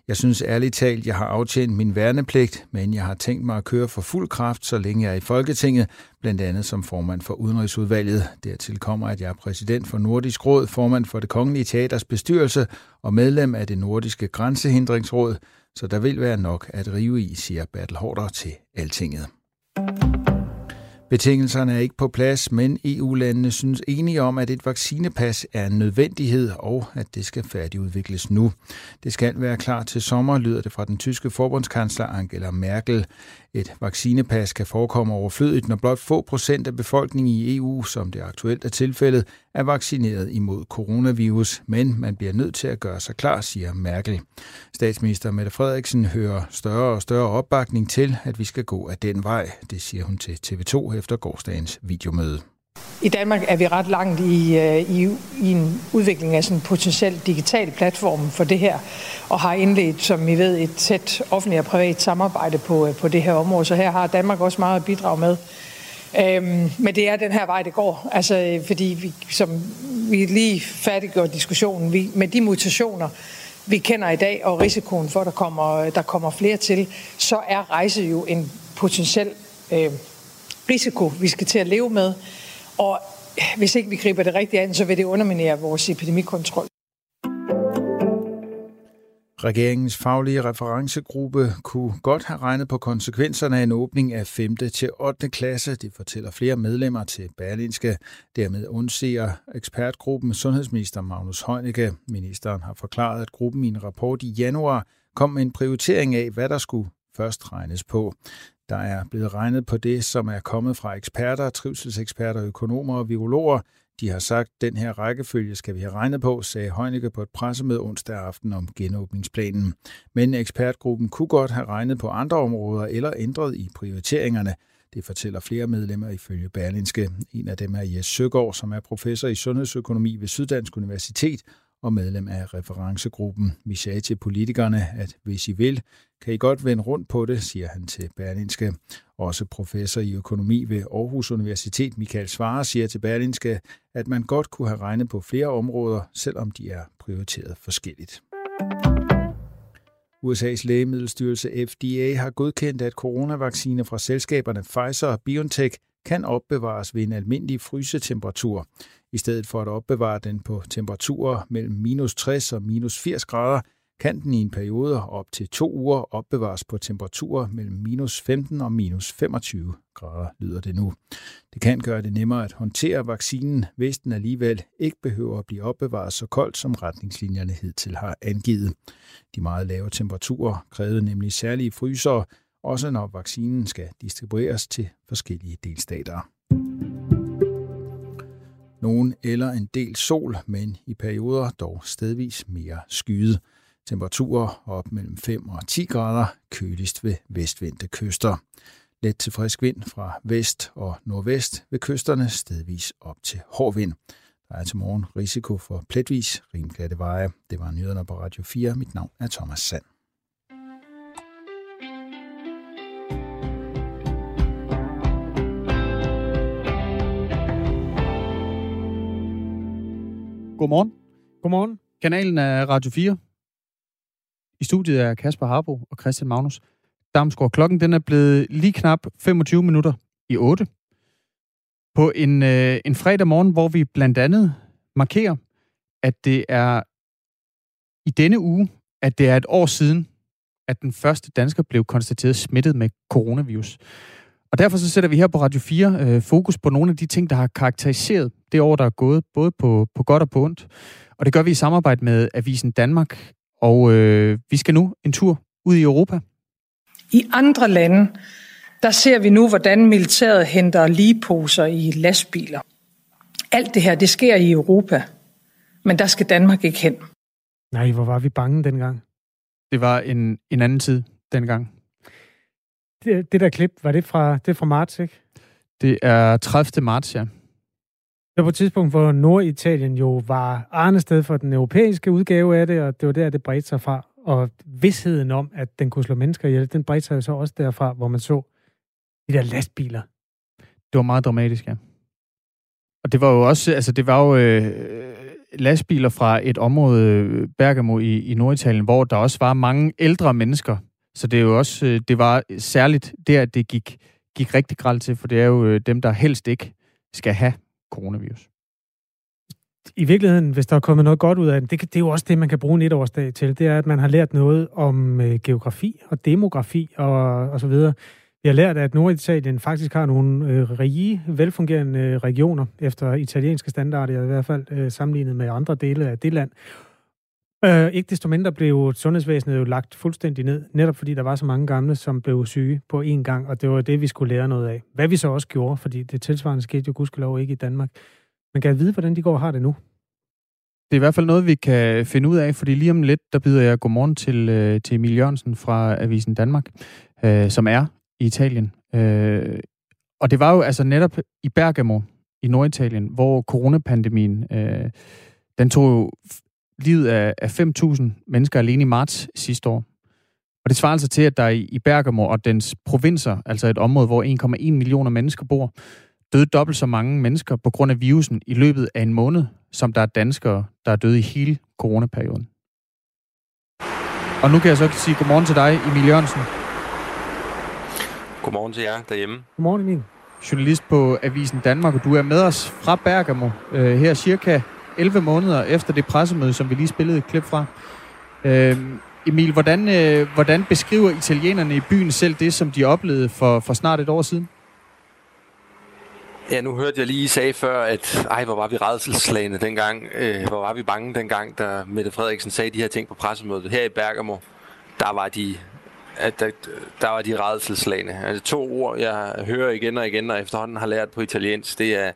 Jeg synes ærligt talt, jeg har aftjent min værnepligt, men jeg har tænkt mig at køre for fuld kraft, så længe jeg er i Folketinget, blandt andet som formand for Udenrigsudvalget. Dertil kommer, at jeg er præsident for Nordisk Råd, formand for det Kongelige Teaters bestyrelse og medlem af det Nordiske Grænsehindringsråd, så der vil være nok at rive i, siger Bertel Hårder til Altinget. Betingelserne er ikke på plads, men EU-landene synes enige om, at et vaccinepas er en nødvendighed, og at det skal færdigudvikles nu. Det skal være klar til sommer, lyder det fra den tyske forbundskansler Angela Merkel. Et vaccinepas kan forekomme overflødigt, når blot få procent af befolkningen i EU, som det aktuelt er tilfældet, er vaccineret imod coronavirus, men man bliver nødt til at gøre sig klar, siger Merkel. Statsminister Mette Frederiksen hører større og større opbakning til, at vi skal gå af den vej, det siger hun til TV2 efter gårdsdagens videomøde. I Danmark er vi ret langt i, øh, i, i en udvikling af sådan en potentiel digital platform for det her, og har indledt, som I ved, et tæt offentligt og privat samarbejde på, øh, på det her område. Så her har Danmark også meget at bidrage med. Øhm, men det er den her vej, det går. Altså, øh, fordi vi, som vi lige færdiggjorde diskussionen, vi, med de mutationer, vi kender i dag, og risikoen for, at der kommer, der kommer flere til, så er rejse jo en potentiel øh, risiko, vi skal til at leve med. Og hvis ikke vi griber det rigtigt an, så vil det underminere vores epidemikontrol. Regeringens faglige referencegruppe kunne godt have regnet på konsekvenserne af en åbning af 5. til 8. klasse. Det fortæller flere medlemmer til Berlinske. Dermed undser ekspertgruppen sundhedsminister Magnus Heunicke. Ministeren har forklaret, at gruppen i en rapport i januar kom med en prioritering af, hvad der skulle først regnes på. Der er blevet regnet på det, som er kommet fra eksperter, trivselseksperter, økonomer og virologer. De har sagt, at den her rækkefølge skal vi have regnet på, sagde Heunicke på et pressemøde onsdag aften om genåbningsplanen. Men ekspertgruppen kunne godt have regnet på andre områder eller ændret i prioriteringerne. Det fortæller flere medlemmer ifølge Berlinske. En af dem er Jes Søgaard, som er professor i sundhedsøkonomi ved Syddansk Universitet og medlem af referencegruppen. Vi sagde til politikerne, at hvis I vil, kan I godt vende rundt på det, siger han til Berlinske. Også professor i økonomi ved Aarhus Universitet, Michael Svare, siger til Berlinske, at man godt kunne have regnet på flere områder, selvom de er prioriteret forskelligt. USA's lægemiddelstyrelse FDA har godkendt, at coronavacciner fra selskaberne Pfizer og BioNTech kan opbevares ved en almindelig frysetemperatur. I stedet for at opbevare den på temperaturer mellem minus 60 og minus 80 grader, kan den i en periode op til to uger opbevares på temperaturer mellem minus 15 og minus 25 grader, lyder det nu. Det kan gøre det nemmere at håndtere vaccinen, hvis den alligevel ikke behøver at blive opbevaret så koldt, som retningslinjerne hidtil har angivet. De meget lave temperaturer krævede nemlig særlige frysere, også når vaccinen skal distribueres til forskellige delstater. Nogen eller en del sol, men i perioder dog stedvis mere skyde. Temperaturer op mellem 5 og 10 grader, køligst ved vestvendte kyster. Let til frisk vind fra vest og nordvest ved kysterne, stedvis op til hård vind. Der er til morgen risiko for pletvis rimglatte veje. Det var nyhederne på Radio 4. Mit navn er Thomas Sand. Godmorgen. Godmorgen. Kanalen er Radio 4. I studiet er Kasper Harbo og Christian Magnus. Damsgaard, klokken den er blevet lige knap 25 minutter i 8. På en, øh, en fredag morgen, hvor vi blandt andet markerer, at det er i denne uge, at det er et år siden, at den første dansker blev konstateret smittet med coronavirus. Og derfor så sætter vi her på Radio 4 øh, fokus på nogle af de ting, der har karakteriseret det år, der er gået, både på, på godt og på ondt. Og det gør vi i samarbejde med Avisen Danmark. Og øh, vi skal nu en tur ud i Europa. I andre lande, der ser vi nu, hvordan militæret henter ligeposer i lastbiler. Alt det her, det sker i Europa. Men der skal Danmark ikke hen. Nej, hvor var vi bange dengang. Det var en, en anden tid dengang. Det, det der klip, var det fra, det fra marts, ikke? Det er 30. marts, ja. Det var på et tidspunkt, hvor Norditalien jo var arne sted for den europæiske udgave af det, og det var der, det bredte sig fra. Og vidsheden om, at den kunne slå mennesker ihjel, den bredte sig jo så også derfra, hvor man så de der lastbiler. Det var meget dramatisk, ja. Og det var jo også, altså det var jo øh, lastbiler fra et område, Bergamo i, i Norditalien, hvor der også var mange ældre mennesker. Så det er jo også, øh, det var særligt der, det gik, gik rigtig grælt til, for det er jo øh, dem, der helst ikke skal have coronavirus. I virkeligheden, hvis der er kommet noget godt ud af det, det, det er jo også det, man kan bruge en etårsdag til, det er, at man har lært noget om øh, geografi og demografi og, og så videre. Vi har lært, at Norditalien faktisk har nogle øh, rige, velfungerende øh, regioner, efter italienske standarder, i hvert fald øh, sammenlignet med andre dele af det land. Øh, ikke desto mindre blev sundhedsvæsenet jo lagt fuldstændig ned, netop fordi der var så mange gamle, som blev syge på én gang, og det var det, vi skulle lære noget af. Hvad vi så også gjorde, fordi det tilsvarende skete jo gudskelov ikke i Danmark. Man kan vide, hvordan de går og har det nu. Det er i hvert fald noget, vi kan finde ud af, fordi lige om lidt, der byder jeg godmorgen til, øh, til Emil Jørgensen fra Avisen Danmark, øh, som er i Italien. Øh, og det var jo altså netop i Bergamo i Norditalien, hvor coronapandemien, øh, den tog jo livet af, af 5.000 mennesker alene i marts sidste år. Og det svarer altså til, at der i Bergamo og dens provinser, altså et område, hvor 1,1 millioner mennesker bor, døde dobbelt så mange mennesker på grund af virusen i løbet af en måned, som der er danskere, der er døde i hele coronaperioden. Og nu kan jeg så sige godmorgen til dig, Emil Jørgensen. Godmorgen til jer derhjemme. Godmorgen, Emil. Journalist på Avisen Danmark, og du er med os fra Bergamo øh, her cirka 11 måneder efter det pressemøde, som vi lige spillede et klip fra. Øh, Emil, hvordan, øh, hvordan beskriver italienerne i byen selv det, som de oplevede for, for snart et år siden? Ja, nu hørte jeg lige sagde før, at ej, hvor var vi redselslagende dengang. Øh, hvor var vi bange dengang, da Mette Frederiksen sagde de her ting på pressemødet. Her i Bergamo, der var de at der, der var de redselslagende. Altså to ord, jeg hører igen og igen, og efterhånden har lært på italiensk, det er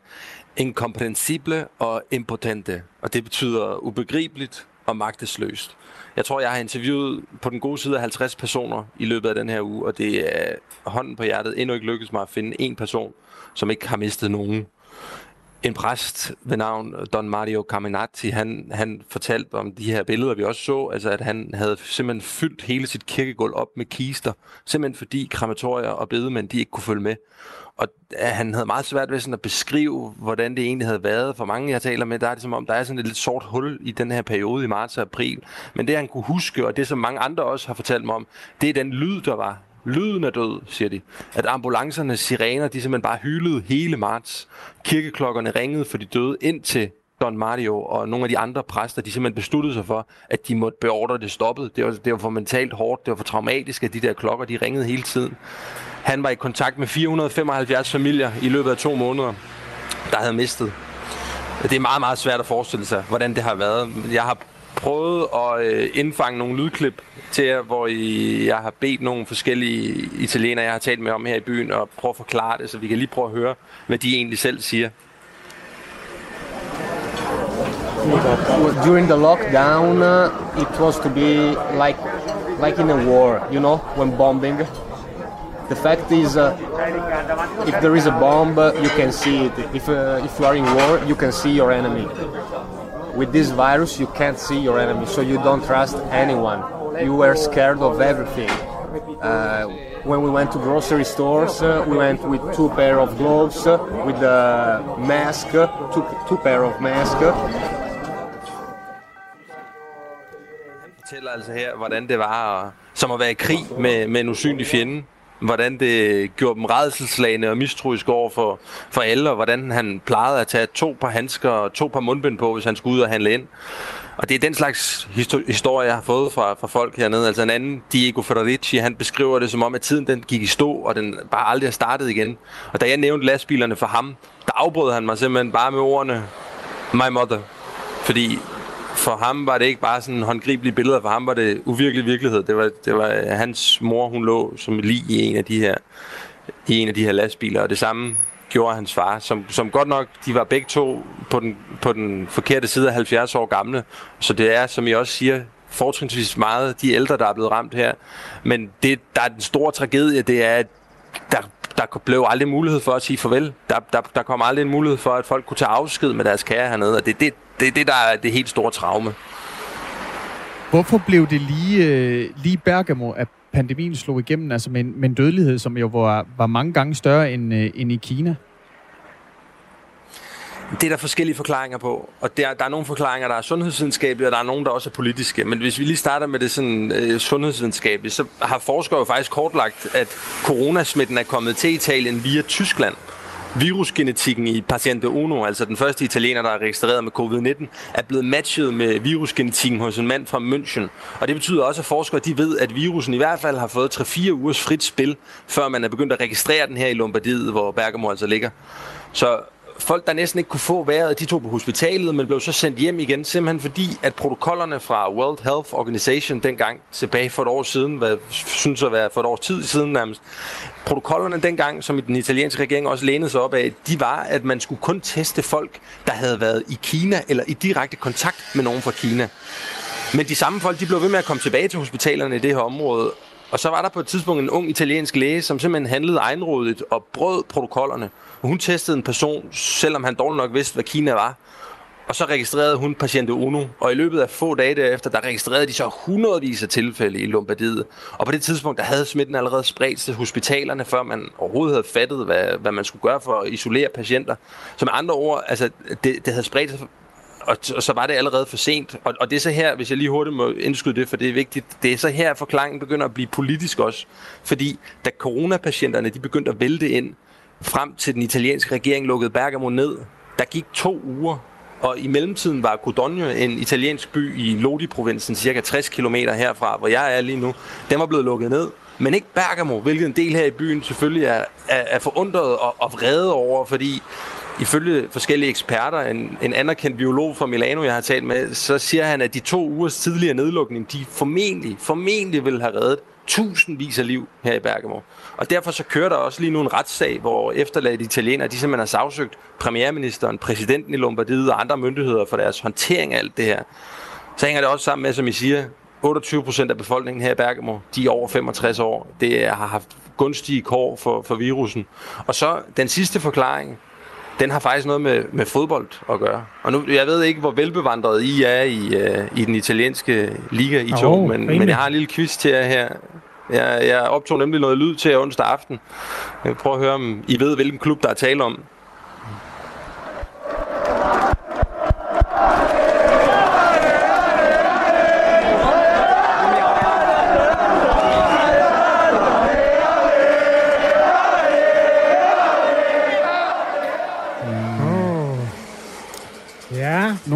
inkomprensible og impotente. Og det betyder ubegribeligt og magtesløst. Jeg tror, jeg har interviewet på den gode side af 50 personer i løbet af den her uge, og det er hånden på hjertet endnu ikke lykkedes mig at finde en person, som ikke har mistet nogen. En præst ved navn Don Mario Caminati, han, han fortalte om de her billeder, vi også så, altså at han havde simpelthen fyldt hele sit kirkegulv op med kister, simpelthen fordi krematorier og bedemænd, de ikke kunne følge med. Og øh, han havde meget svært ved sådan at beskrive, hvordan det egentlig havde været. For mange, jeg taler med, der er det som om, der er sådan et lidt sort hul i den her periode i marts og april. Men det, han kunne huske, og det, som mange andre også har fortalt mig om, det er den lyd, der var. Lyden er død, siger de. At ambulancernes sirener, de simpelthen bare hylede hele marts. Kirkeklokkerne ringede for de døde ind til Don Mario og nogle af de andre præster, de simpelthen besluttede sig for, at de måtte beordre det stoppet. Det var, det var for mentalt hårdt, det var for traumatisk, at de der klokker, de ringede hele tiden. Han var i kontakt med 475 familier i løbet af to måneder, der havde mistet. Det er meget, meget svært at forestille sig, hvordan det har været. Jeg har prøvet at øh, indfange nogle lydklip til jer, hvor jeg har bedt nogle forskellige italienere, jeg har talt med om her i byen, og prøve at forklare det, så vi kan lige prøve at høre, hvad de egentlig selv siger. During the lockdown, it was to be like like in a war, you know, when bombing. The fact is, uh, if there is a bomb, uh, you can see it. If, uh, if you are in war, you can see your enemy. With this virus, you can't see your enemy, so you don't trust anyone. You were scared of everything. Uh, when we went to grocery stores, uh, we went with two pair of gloves, uh, with a mask, two, two pair of mask. fortæller altså her, hvordan det var at, som at være i krig med, med en usynlig fjende hvordan det gjorde dem redselslagende og mistroiske over for, for alle, og hvordan han plejede at tage to par handsker og to par mundbind på, hvis han skulle ud og handle ind. Og det er den slags historie, jeg har fået fra, fra folk hernede. Altså en anden, Diego Federici, han beskriver det som om, at tiden den gik i stå, og den bare aldrig er startet igen. Og da jeg nævnte lastbilerne for ham, der afbrød han mig simpelthen bare med ordene, my mother. Fordi for ham var det ikke bare sådan håndgribelige billeder, for ham var det uvirkelig virkelighed. Det var, det var øh, hans mor, hun lå som lige i en af de her, i en af de her lastbiler, og det samme gjorde hans far, som, som godt nok, de var begge to på den, på den forkerte side af 70 år gamle. Så det er, som I også siger, fortrinsvis meget de ældre, der er blevet ramt her. Men det, der er den store tragedie, det er, at der, der blev aldrig mulighed for at sige farvel. Der, der, der kom aldrig en mulighed for, at folk kunne tage afsked med deres kære hernede, og det er det, det, det, der er det helt store traume. Hvorfor blev det lige, øh, lige Bergamo, at pandemien slog igennem, altså med en, med en dødelighed, som jo var, var mange gange større end, øh, end i Kina? Det er der forskellige forklaringer på, og der, der er nogle forklaringer, der er sundhedsvidenskabelige, og der er nogle, der også er politiske. Men hvis vi lige starter med det sådan øh, sundhedsvidenskabelige, så har forskere jo faktisk kortlagt, at coronasmitten er kommet til Italien via Tyskland virusgenetikken i Patiente Uno, altså den første italiener, der er registreret med covid-19, er blevet matchet med virusgenetikken hos en mand fra München. Og det betyder også, at forskere de ved, at virusen i hvert fald har fået 3-4 ugers frit spil, før man er begyndt at registrere den her i Lombardiet, hvor Bergamo altså ligger. Så folk, der næsten ikke kunne få vejret, de tog på hospitalet, men blev så sendt hjem igen, simpelthen fordi, at protokollerne fra World Health Organization dengang, tilbage for et år siden, hvad synes at være for et år tid siden nærmest, protokollerne dengang, som den italienske regering også lænede sig op af, de var, at man skulle kun teste folk, der havde været i Kina eller i direkte kontakt med nogen fra Kina. Men de samme folk, de blev ved med at komme tilbage til hospitalerne i det her område, og så var der på et tidspunkt en ung italiensk læge, som simpelthen handlede egenrådigt og brød protokollerne. Hun testede en person, selvom han dårligt nok vidste, hvad Kina var. Og så registrerede hun patiente Uno, og i løbet af få dage derefter, der registrerede de så hundredvis af tilfælde i Lombardiet. Og på det tidspunkt, der havde smitten allerede spredt til hospitalerne, før man overhovedet havde fattet, hvad, hvad man skulle gøre for at isolere patienter. Så med andre ord, altså, det, det havde spredt sig og, og så var det allerede for sent. Og, og det er så her, hvis jeg lige hurtigt må indskyde det, for det er vigtigt, det er så her, forklaringen begynder at blive politisk også. Fordi da coronapatienterne de begyndte at vælte ind, frem til den italienske regering lukkede Bergamo ned, der gik to uger, og i mellemtiden var Codogno, en italiensk by i Lodi-provinsen, cirka 60 km herfra, hvor jeg er lige nu, den var blevet lukket ned. Men ikke Bergamo, hvilket en del her i byen selvfølgelig er, er, er forundret og, og vrede over, fordi ifølge forskellige eksperter, en, en anerkendt biolog fra Milano, jeg har talt med, så siger han, at de to ugers tidligere nedlukning, de formentlig, formentlig vil have reddet tusindvis af liv her i Bergamo. Og derfor så kører der også lige nu en retssag, hvor efterladte italienere, de simpelthen har sagsøgt premierministeren, præsidenten i Lombardiet og andre myndigheder for deres håndtering af alt det her. Så hænger det også sammen med, som I siger, 28 procent af befolkningen her i Bergamo, de er over 65 år. Det har haft gunstige kår for, for virusen. Og så den sidste forklaring, den har faktisk noget med, med fodbold at gøre. Og nu, jeg ved ikke, hvor velbevandret I er i, uh, i den italienske liga i to, oh, men, men jeg har en lille quiz til jer her. Jeg, jeg optog nemlig noget lyd til jer onsdag aften. Jeg vil prøve at høre, om I ved, hvilken klub, der er tale om.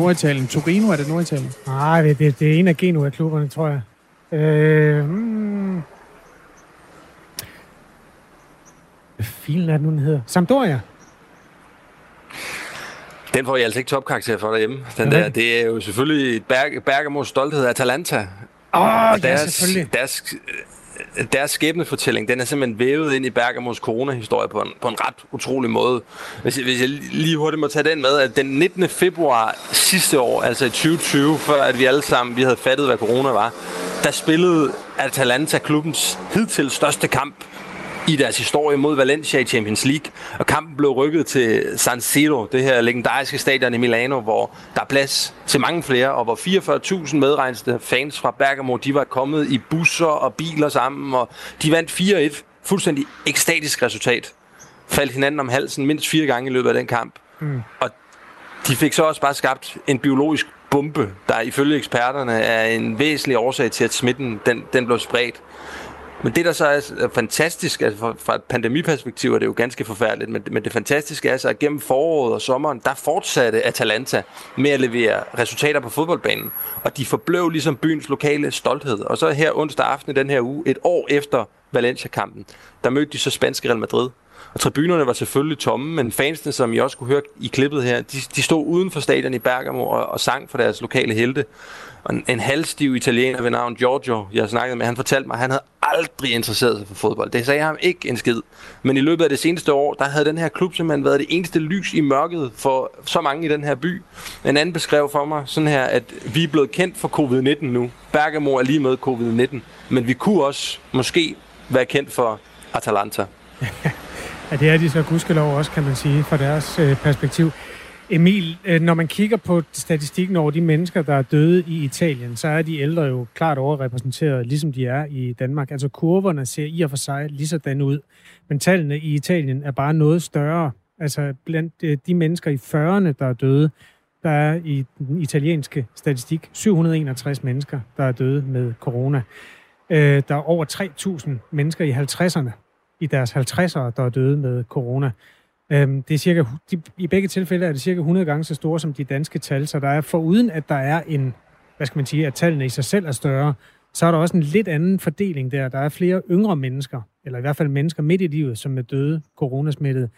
Norditalien. Torino, er det Norditalien? Nej, det, det, det er en af Genua-klubberne, tror jeg. Øh, hmm. Filen er det nu, den hedder? Sampdoria. Den får jeg altså ikke topkarakter for derhjemme. Den okay. der, det er jo selvfølgelig Berg, Bergamos stolthed Atalanta. Åh, oh, ja, selvfølgelig. Deres, deres skæbnefortælling, den er simpelthen vævet ind i Bergamos corona-historie på en, på en ret utrolig måde. Hvis jeg, hvis jeg lige hurtigt må tage den med, at den 19. februar sidste år, altså i 2020, før at vi alle sammen vi havde fattet, hvad corona var, der spillede Atalanta klubbens hidtil største kamp i deres historie mod Valencia i Champions League. Og kampen blev rykket til San Siro, det her legendariske stadion i Milano, hvor der er plads til mange flere, og hvor 44.000 medregnede fans fra Bergamo, de var kommet i busser og biler sammen, og de vandt 4-1. Fuldstændig ekstatisk resultat. Faldt hinanden om halsen mindst fire gange i løbet af den kamp. Mm. Og de fik så også bare skabt en biologisk bombe, der ifølge eksperterne er en væsentlig årsag til, at smitten den, den blev spredt. Men det, der så er fantastisk, altså fra et pandemiperspektiv er det jo ganske forfærdeligt, men, men det fantastiske er så, at gennem foråret og sommeren, der fortsatte Atalanta med at levere resultater på fodboldbanen. Og de forblev ligesom byens lokale stolthed. Og så her onsdag aften i den her uge, et år efter Valencia-kampen, der mødte de så spanske Real Madrid. Og tribunerne var selvfølgelig tomme, men fansene, som I også kunne høre i klippet her, de, de stod uden for stadion i Bergamo og, og sang for deres lokale helte. Og en, en halvstiv italiener ved navn Giorgio, jeg snakkede med, han fortalte mig, at han havde aldrig interesseret sig for fodbold. Det sagde ham ikke en skid. Men i løbet af det seneste år, der havde den her klub simpelthen været det eneste lys i mørket for så mange i den her by. En anden beskrev for mig sådan her, at vi er blevet kendt for covid-19 nu. Bergamo er lige med covid-19. Men vi kunne også måske være kendt for Atalanta. ja, det er de så gudskelov også, kan man sige, fra deres øh, perspektiv. Emil, øh, når man kigger på statistikken over de mennesker, der er døde i Italien, så er de ældre jo klart overrepræsenteret, ligesom de er i Danmark. Altså kurverne ser i og for sig lige sådan ud. Men tallene i Italien er bare noget større. Altså blandt øh, de mennesker i 40'erne, der er døde, der er i den italienske statistik 761 mennesker, der er døde med corona. Øh, der er over 3.000 mennesker i 50'erne, i deres 50'ere, der er døde med corona. Øhm, det er cirka, de, I begge tilfælde er det cirka 100 gange så store som de danske tal, så der er foruden, at der er en, hvad skal man sige, at tallene i sig selv er større, så er der også en lidt anden fordeling der. Der er flere yngre mennesker, eller i hvert fald mennesker midt i livet, som er døde coronasmittet.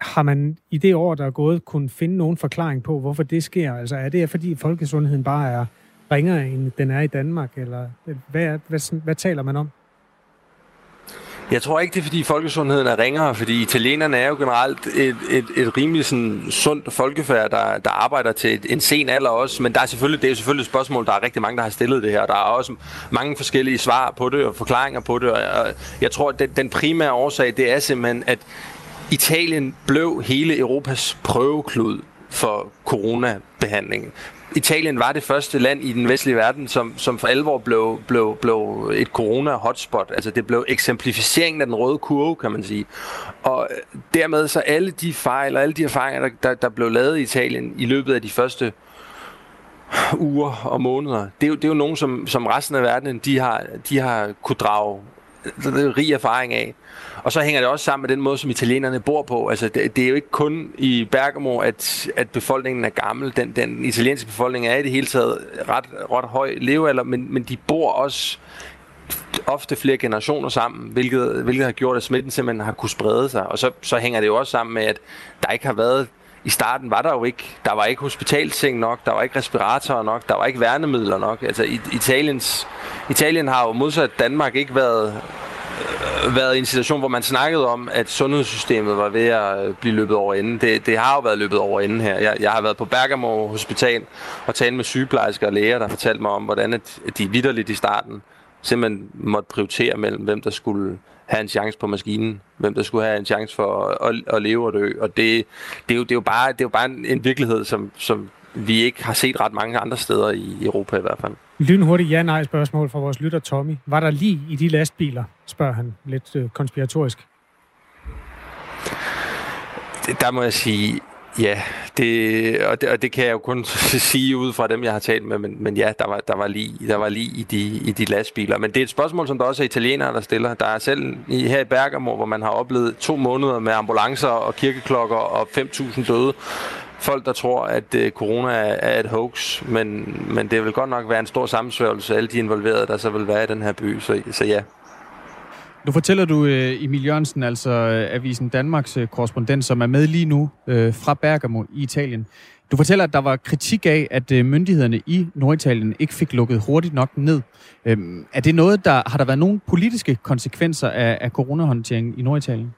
Har man i det år, der er gået, kunnet finde nogen forklaring på, hvorfor det sker? Altså er det fordi folkesundheden bare er ringere, end den er i Danmark, eller hvad, hvad, hvad taler man om? Jeg tror ikke, det er, fordi folkesundheden er ringere, fordi italienerne er jo generelt et, et, et rimelig sådan, sundt folkefærd, der, der arbejder til et, en sen alder også. Men der er selvfølgelig, det er jo selvfølgelig et spørgsmål, der er rigtig mange, der har stillet det her. Der er også mange forskellige svar på det og forklaringer på det. Og jeg tror, at den, den primære årsag, det er simpelthen, at Italien blev hele Europas prøveklud for coronabehandlingen. Italien var det første land i den vestlige verden, som, som for alvor blev, blev, blev et corona-hotspot. Altså det blev eksemplificeringen af den røde kurve, kan man sige. Og øh, dermed så alle de fejl og alle de erfaringer, der, der, der blev lavet i Italien i løbet af de første uger og måneder, det er jo, det er jo nogen, som, som resten af verden de har, de har kunne drage rig erfaring af. Og så hænger det også sammen med den måde, som italienerne bor på. Altså, det, det er jo ikke kun i Bergamo, at, at befolkningen er gammel. Den, den italienske befolkning er i det hele taget ret, ret høj levealder, men, men de bor også ofte flere generationer sammen, hvilket, hvilket har gjort, at smitten simpelthen har kunne sprede sig. Og så, så hænger det jo også sammen med, at der ikke har været i starten var der jo ikke, der var ikke hospitalseng nok, der var ikke respiratorer nok, der var ikke værnemidler nok. Altså Italiens, Italien har jo modsat Danmark ikke været øh, været i en situation, hvor man snakkede om, at sundhedssystemet var ved at øh, blive løbet over enden. Det, det har jo været løbet over enden her. Jeg, jeg har været på Bergamo Hospital og talt med sygeplejersker og læger, der fortalte mig om, hvordan at de vidderligt i starten simpelthen måtte prioritere mellem, hvem der skulle have en chance på maskinen, hvem der skulle have en chance for at, at, leve og dø. Og det, det, er, jo, det, er, jo bare, det er jo bare en, en virkelighed, som, som vi ikke har set ret mange andre steder i Europa i hvert fald. Lynhurtigt ja-nej spørgsmål fra vores lytter Tommy. Var der lige i de lastbiler, spørger han lidt øh, konspiratorisk. Der må jeg sige, Ja, det, og, det, og det kan jeg jo kun sige ud fra dem, jeg har talt med, men, men ja, der var, der var lige, der var lige i, de, i de lastbiler. Men det er et spørgsmål, som der også er italienere, der stiller. Der er selv i, her i Bergamo, hvor man har oplevet to måneder med ambulancer og kirkeklokker og 5.000 døde. Folk, der tror, at øh, corona er, er et hoax, men, men det vil godt nok være en stor sammensværgelse, alle de involverede, der så vil være i den her by. Så, så ja, nu fortæller du øh, Emil Jørgensen, altså øh, Avisen Danmarks øh, korrespondent, som er med lige nu fra Bergamo i Italien. Du fortæller, at der var kritik af, at myndighederne i Norditalien ikke fik lukket hurtigt nok ned. Øhm, er det noget, der har der været nogle politiske konsekvenser af, af coronahåndteringen i Norditalien?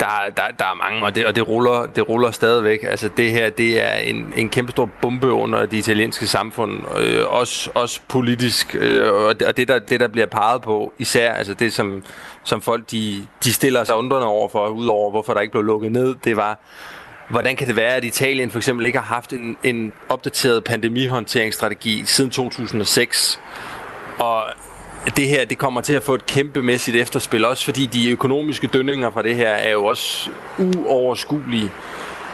Der, der, der er mange, og det, og det, ruller, det ruller stadigvæk. Altså det her, det er en, en kæmpe stor bombe under det italienske samfund, øh, også, også politisk, øh, og, det, og det, der, det der bliver peget på, især altså det, som, som folk de, de stiller sig undrende over for, udover hvorfor der ikke blev lukket ned, det var, hvordan kan det være, at Italien for eksempel ikke har haft en, en opdateret pandemihåndteringsstrategi siden 2006, og det her det kommer til at få et kæmpemæssigt efterspil, også fordi de økonomiske dønninger fra det her er jo også uoverskuelige.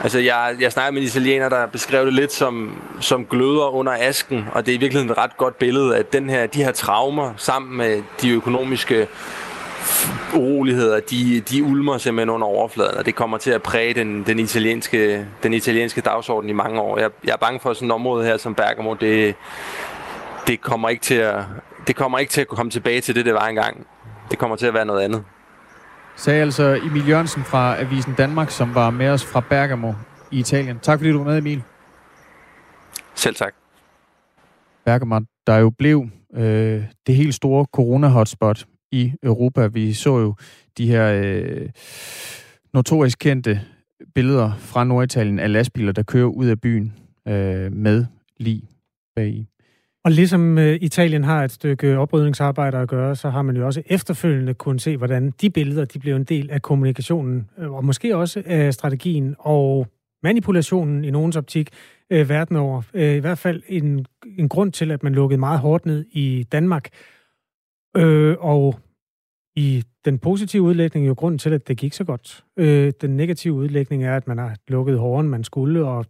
Altså, jeg, jeg snakker med en italiener, der beskrev det lidt som, som gløder under asken, og det er i virkeligheden et ret godt billede, at den her, de her traumer sammen med de økonomiske uroligheder, de, de ulmer simpelthen under overfladen, og det kommer til at præge den, den, italienske, den italienske dagsorden i mange år. Jeg, jeg er bange for, at sådan et område her som Bergamo, det, det kommer ikke til at, det kommer ikke til at komme tilbage til det, det var engang. Det kommer til at være noget andet. Sagde altså Emil Jørgensen fra Avisen Danmark, som var med os fra Bergamo i Italien. Tak fordi du var med, Emil. Selv tak. Bergamo, der jo blev øh, det helt store corona-hotspot i Europa. Vi så jo de her øh, notorisk kendte billeder fra Norditalien af lastbiler, der kører ud af byen øh, med lig bag og ligesom øh, Italien har et stykke oprydningsarbejde at gøre, så har man jo også efterfølgende kunnet se, hvordan de billeder de blev en del af kommunikationen, øh, og måske også af strategien og manipulationen i nogens optik øh, verden over. Øh, I hvert fald en, en grund til, at man lukkede meget hårdt ned i Danmark. Øh, og i den positive udlægning er jo grunden til, at det gik så godt. Øh, den negative udlægning er, at man har lukket hårdere, end man skulle, og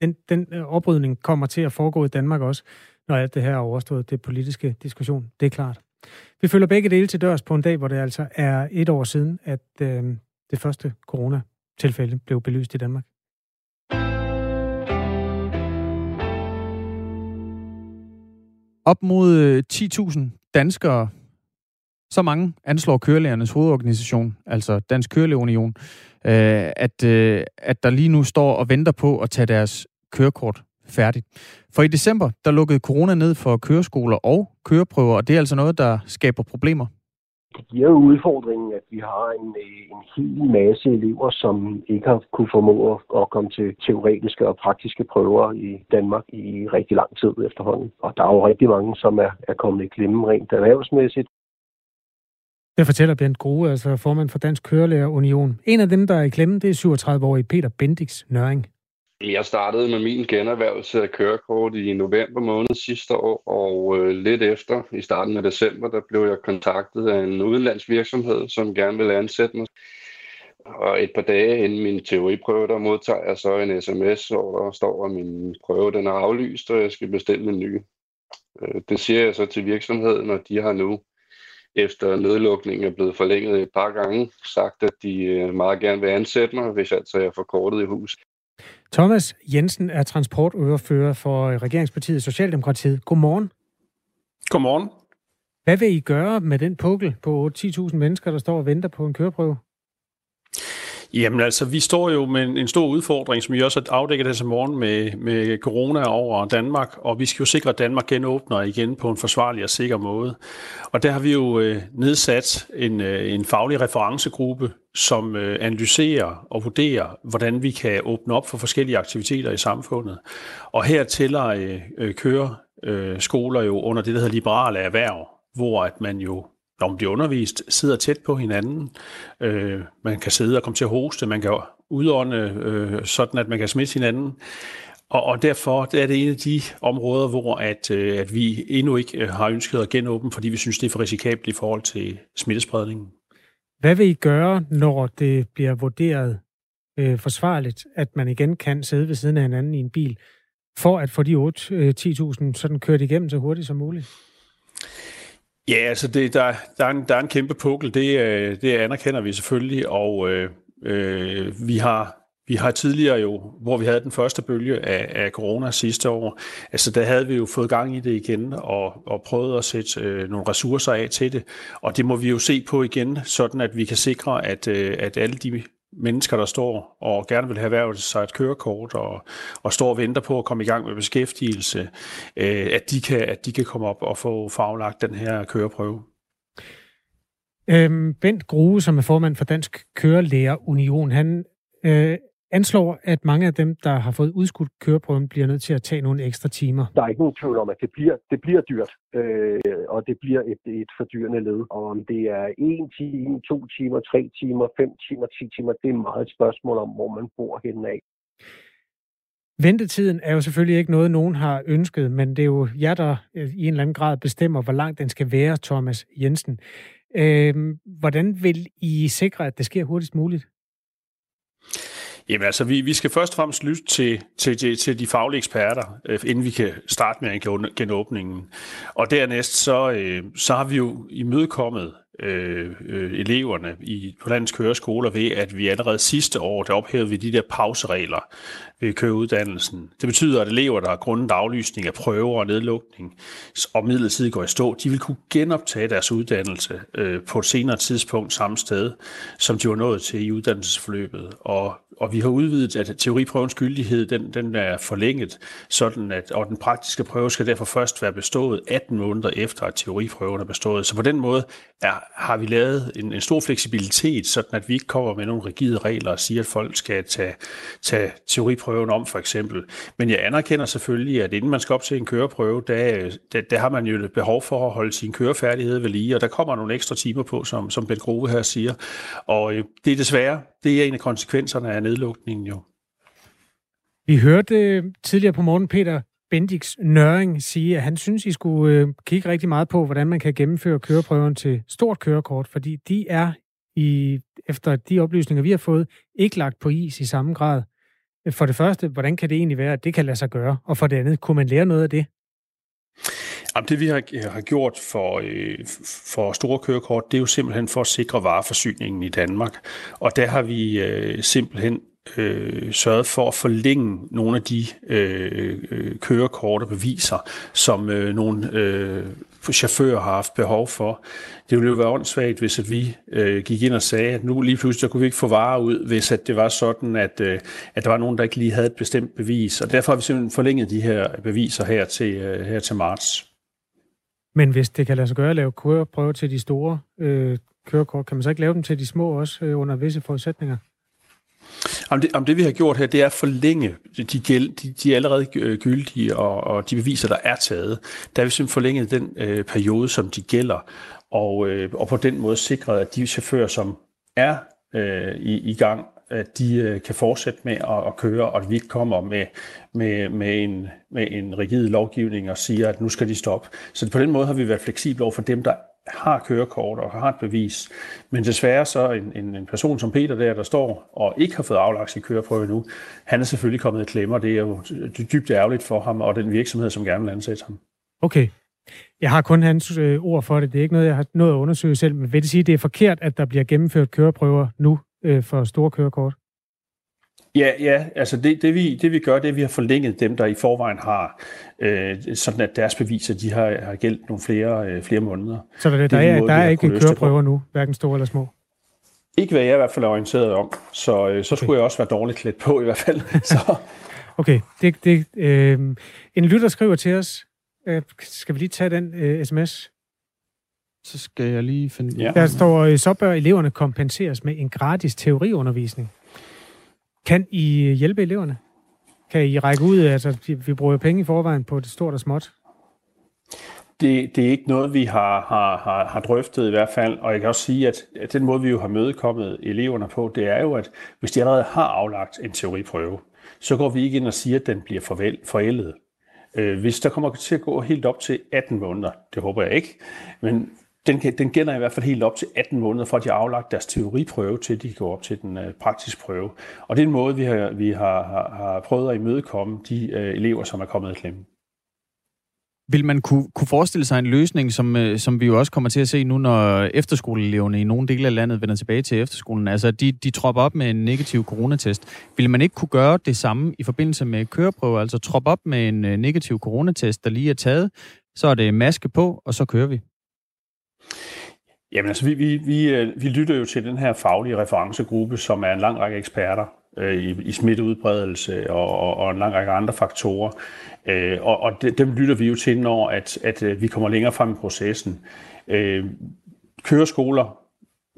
den, den øh, oprydning kommer til at foregå i Danmark også når alt det her er overstået, det politiske diskussion. Det er klart. Vi følger begge dele til dørs på en dag, hvor det altså er et år siden, at øh, det første coronatilfælde blev belyst i Danmark. Op mod øh, 10.000 danskere, så mange anslår kørelærernes hovedorganisation, altså Dansk Kørelæreunion, øh, at, øh, at der lige nu står og venter på at tage deres kørekort færdigt. For i december, der lukkede corona ned for køreskoler og køreprøver, og det er altså noget, der skaber problemer. Det giver jo udfordringen, at vi har en, en hel masse elever, som ikke har kunne formå at komme til teoretiske og praktiske prøver i Danmark i rigtig lang tid efterhånden. Og der er jo rigtig mange, som er, er kommet i klemme rent erhvervsmæssigt. Det fortæller Bent Grue, altså formand for Dansk Kørelærer Union. En af dem, der er i klemme, det er 37-årige Peter Bendix Nøring. Jeg startede med min generhvervelse af kørekort i november måned sidste år, og øh, lidt efter, i starten af december, der blev jeg kontaktet af en udenlandsvirksomhed, som gerne ville ansætte mig. Og et par dage inden min teoriprøve, der modtager jeg så en sms, hvor der står, at min prøve den er aflyst, og jeg skal bestille en ny. Øh, det siger jeg så til virksomheden, og de har nu efter nedlukningen er blevet forlænget et par gange, sagt, at de øh, meget gerne vil ansætte mig, hvis altså jeg får kortet i hus. Thomas Jensen er transportordfører for Regeringspartiet Socialdemokratiet. Godmorgen. Godmorgen. Hvad vil I gøre med den pukkel på 10.000 mennesker, der står og venter på en køreprøve? Jamen altså, vi står jo med en, en stor udfordring, som vi også har afdækket her morgen med, med corona over Danmark, og vi skal jo sikre, at Danmark genåbner igen på en forsvarlig og sikker måde. Og der har vi jo øh, nedsat en, øh, en faglig referencegruppe, som øh, analyserer og vurderer, hvordan vi kan åbne op for forskellige aktiviteter i samfundet. Og her tæller øh, øh kører øh, skoler jo under det, der hedder liberale erhverv, hvor at man jo når man bliver undervist, sidder tæt på hinanden. Øh, man kan sidde og komme til at hoste, man kan udånde, øh, sådan at man kan smitte hinanden. Og, og derfor er det en af de områder, hvor at, øh, at vi endnu ikke har ønsket at genåbne, fordi vi synes, det er for risikabelt i forhold til smittespredningen. Hvad vil I gøre, når det bliver vurderet øh, forsvarligt, at man igen kan sidde ved siden af hinanden i en bil, for at få de 8-10.000 øh, sådan kørt igennem så hurtigt som muligt? Ja, altså det, der, der, er en, der er en kæmpe pukkel, det, øh, det anerkender vi selvfølgelig, og øh, øh, vi har vi har tidligere jo, hvor vi havde den første bølge af, af corona sidste år, altså der havde vi jo fået gang i det igen og, og prøvet at sætte øh, nogle ressourcer af til det. Og det må vi jo se på igen, sådan at vi kan sikre, at, øh, at alle de mennesker, der står og gerne vil have erhvervet sig et kørekort og, og står og venter på at komme i gang med beskæftigelse, øh, at, de kan, at de kan komme op og få faglagt den her køreprøve. Øhm, Bent Grue, som er formand for Dansk Kørelærer Union, han øh, anslår, at mange af dem, der har fået udskudt køreprøven, bliver nødt til at tage nogle ekstra timer. Der er ikke nogen tvivl om, at det bliver, det bliver dyrt, øh, og det bliver et, et fordyrende led. Og om det er en time, to timer, tre timer, fem timer, ti timer, det er meget et spørgsmål om, hvor man bor henne af. Ventetiden er jo selvfølgelig ikke noget, nogen har ønsket, men det er jo jer, der i en eller anden grad bestemmer, hvor lang den skal være, Thomas Jensen. Øh, hvordan vil I sikre, at det sker hurtigst muligt? Jamen altså, vi, vi skal først og fremmest lytte til, til, til, til de faglige eksperter, øh, inden vi kan starte med genåbningen. Og dernæst, så, øh, så har vi jo imødekommet øh, øh, eleverne i, på landets køreskoler ved, at vi allerede sidste år, der ophævede vi de der pauseregler ved køreuddannelsen. Det betyder, at elever, der har grundet aflysning af prøver og nedlukning og midlertidigt går i stå, de vil kunne genoptage deres uddannelse øh, på et senere tidspunkt samme sted, som de var nået til i uddannelsesforløbet. Og og vi har udvidet, at teoriprøvens gyldighed den, den er forlænget, sådan at, og den praktiske prøve skal derfor først være bestået 18 måneder efter, at teoriprøven er bestået. Så på den måde er, har vi lavet en, en stor fleksibilitet, sådan at vi ikke kommer med nogle rigide regler og siger, at folk skal tage, tage teoriprøven om, for eksempel. Men jeg anerkender selvfølgelig, at inden man skal op til en køreprøve, der, der, der har man jo behov for at holde sin kørefærdighed ved lige, og der kommer nogle ekstra timer på, som, som Ben Grove her siger. Og øh, det er desværre, det er en af konsekvenserne af nedlukningen jo. Vi hørte øh, tidligere på morgen Peter Bendix Nøring sige, at han synes, I skulle øh, kigge rigtig meget på, hvordan man kan gennemføre køreprøven til stort kørekort, fordi de er i, efter de oplysninger, vi har fået, ikke lagt på is i samme grad. For det første, hvordan kan det egentlig være, at det kan lade sig gøre? Og for det andet, kunne man lære noget af det? Jamen, det vi har, har gjort for, øh, for store kørekort, det er jo simpelthen for at sikre vareforsyningen i Danmark. Og der har vi øh, simpelthen øh, sørget for at forlænge nogle af de øh, øh, kørekort og beviser, som øh, nogle øh, chauffører har haft behov for. Det ville jo være åndssvagt, hvis at vi øh, gik ind og sagde, at nu lige pludselig kunne vi ikke få varer ud, hvis at det var sådan, at, øh, at der var nogen, der ikke lige havde et bestemt bevis. Og derfor har vi simpelthen forlænget de her beviser her til, øh, her til marts. Men hvis det kan lade sig gøre at lave køreprøver til de store øh, kørekort, kan man så ikke lave dem til de små også øh, under visse forudsætninger? Om det, om det, vi har gjort her, det er at forlænge de, gæld, de, de allerede øh, gyldige, og, og de beviser, der er taget. Der har vi simpelthen forlænget den øh, periode, som de gælder, og, øh, og på den måde sikret, at de chauffører, som er øh, i, i gang, at de øh, kan fortsætte med at, at køre, og at vi ikke kommer med, med, med, en, med en rigid lovgivning og siger, at nu skal de stoppe. Så på den måde har vi været fleksible over for dem, der har kørekort og har et bevis. Men desværre så en, en, en person som Peter der, der står og ikke har fået aflagt sin køreprøve nu, han er selvfølgelig kommet i klemme, og det er jo dybt ærgerligt for ham og den virksomhed, som gerne vil ansætte ham. Okay. Jeg har kun hans øh, ord for det. Det er ikke noget, jeg har nået at undersøge selv. Men vil det sige, at det er forkert, at der bliver gennemført køreprøver nu øh, for store kørekort? Ja, ja, altså det, det, vi, det vi gør, det er, at vi har forlænget dem, der i forvejen har, øh, sådan at deres beviser, de har, har gældt nogle flere, øh, flere måneder. Så der, det der, er, måde, der er ikke køreprøver nu, hverken store eller små? Ikke hvad jeg i hvert fald er orienteret om, så, øh, så okay. skulle jeg også være dårligt klædt på i hvert fald. så. Okay, det, det, øh, en lytter skriver til os, øh, skal vi lige tage den øh, sms? Så skal jeg lige finde... Ja. Der står, øh, så bør eleverne kompenseres med en gratis teoriundervisning. Kan I hjælpe eleverne? Kan I række ud? Altså, vi bruger penge i forvejen på det stort og småt. Det, det er ikke noget, vi har, har, har, har drøftet i hvert fald, og jeg kan også sige, at, at den måde, vi jo har mødekommet eleverne på, det er jo, at hvis de allerede har aflagt en teoriprøve, så går vi ikke ind og siger, at den bliver forældet. Øh, hvis der kommer til at gå helt op til 18 måneder, det håber jeg ikke, men den, den gælder i hvert fald helt op til 18 måneder, for at de har aflagt deres teoriprøve, til de går op til den øh, praktiske prøve. Og det er en måde, vi har, vi har, har, har prøvet at imødekomme de øh, elever, som er kommet i klemme. Vil man kunne, kunne forestille sig en løsning, som, øh, som vi jo også kommer til at se nu, når efterskoleeleverne i nogle dele af landet vender tilbage til efterskolen, altså de, de tropper op med en negativ coronatest. Vil man ikke kunne gøre det samme i forbindelse med køreprøver, altså troppe op med en øh, negativ coronatest, der lige er taget, så er det maske på, og så kører vi? Jamen altså, vi, vi, vi, øh, vi lytter jo til den her faglige referencegruppe, som er en lang række eksperter øh, i, i smitteudbredelse og, og, og en lang række andre faktorer. Øh, og og de, dem lytter vi jo til, når at, at øh, vi kommer længere frem i processen. Øh, køreskoler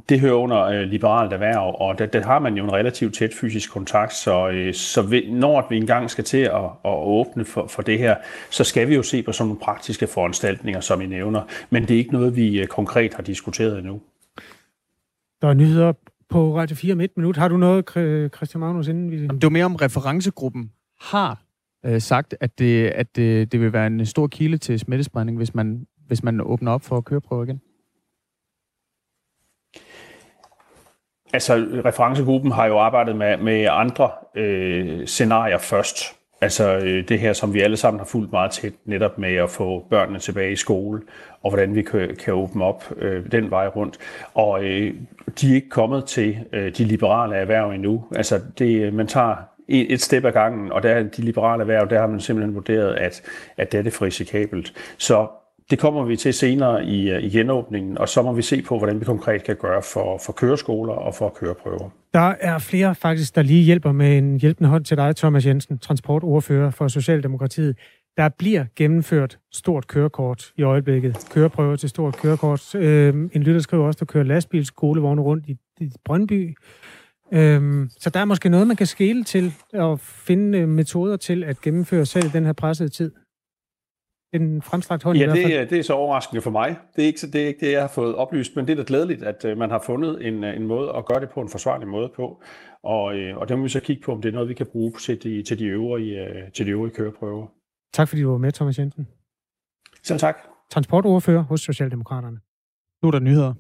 det hører under øh, liberalt erhverv, og der, der har man jo en relativt tæt fysisk kontakt, så, øh, så vi, når vi engang skal til at, at åbne for, for det her, så skal vi jo se på sådan nogle praktiske foranstaltninger, som I nævner. Men det er ikke noget, vi øh, konkret har diskuteret endnu. Der er nyheder på Radio 4 om et minut. Har du noget, Christian Magnus, inden vi... Det var mere om referencegruppen har øh, sagt, at, det, at det, det vil være en stor kilde til smittespredning, hvis man, hvis man åbner op for at køre på igen. Altså, referencegruppen har jo arbejdet med, med andre øh, scenarier først. Altså øh, det her, som vi alle sammen har fulgt meget tæt, netop med at få børnene tilbage i skole, og hvordan vi kan, kan åbne op øh, den vej rundt. Og øh, de er ikke kommet til øh, de liberale erhverv endnu. Altså det, øh, man tager et, et step ad gangen, og der de liberale erhverv, der har man simpelthen vurderet, at, at det er det for risikabelt. Så det kommer vi til senere i, øh, i genåbningen, og så må vi se på, hvordan vi konkret kan gøre for, for køreskoler og for køreprøver. Der er flere faktisk, der lige hjælper med en hjælpende hånd til dig, Thomas Jensen, transportordfører for Socialdemokratiet. Der bliver gennemført stort kørekort i øjeblikket. Køreprøver til stort kørekort. Øhm, en lytter skriver også, der kører lastbil skolevogne rundt i, i Brøndby. Øhm, så der er måske noget, man kan skele til og finde øh, metoder til at gennemføre selv den her pressede tid en fremstrakt hånd ja, i hvert fald. det, det er så overraskende for mig. Det er, ikke, det er ikke det, jeg har fået oplyst, men det er da glædeligt, at uh, man har fundet en, uh, en måde at gøre det på en forsvarlig måde på. Og, uh, og det må vi så kigge på, om det er noget, vi kan bruge til de, til de, øvrige, uh, til de øvrige køreprøver. Tak fordi du var med, Thomas Jensen. Selv tak. Transportordfører hos Socialdemokraterne. Nu er der nyheder.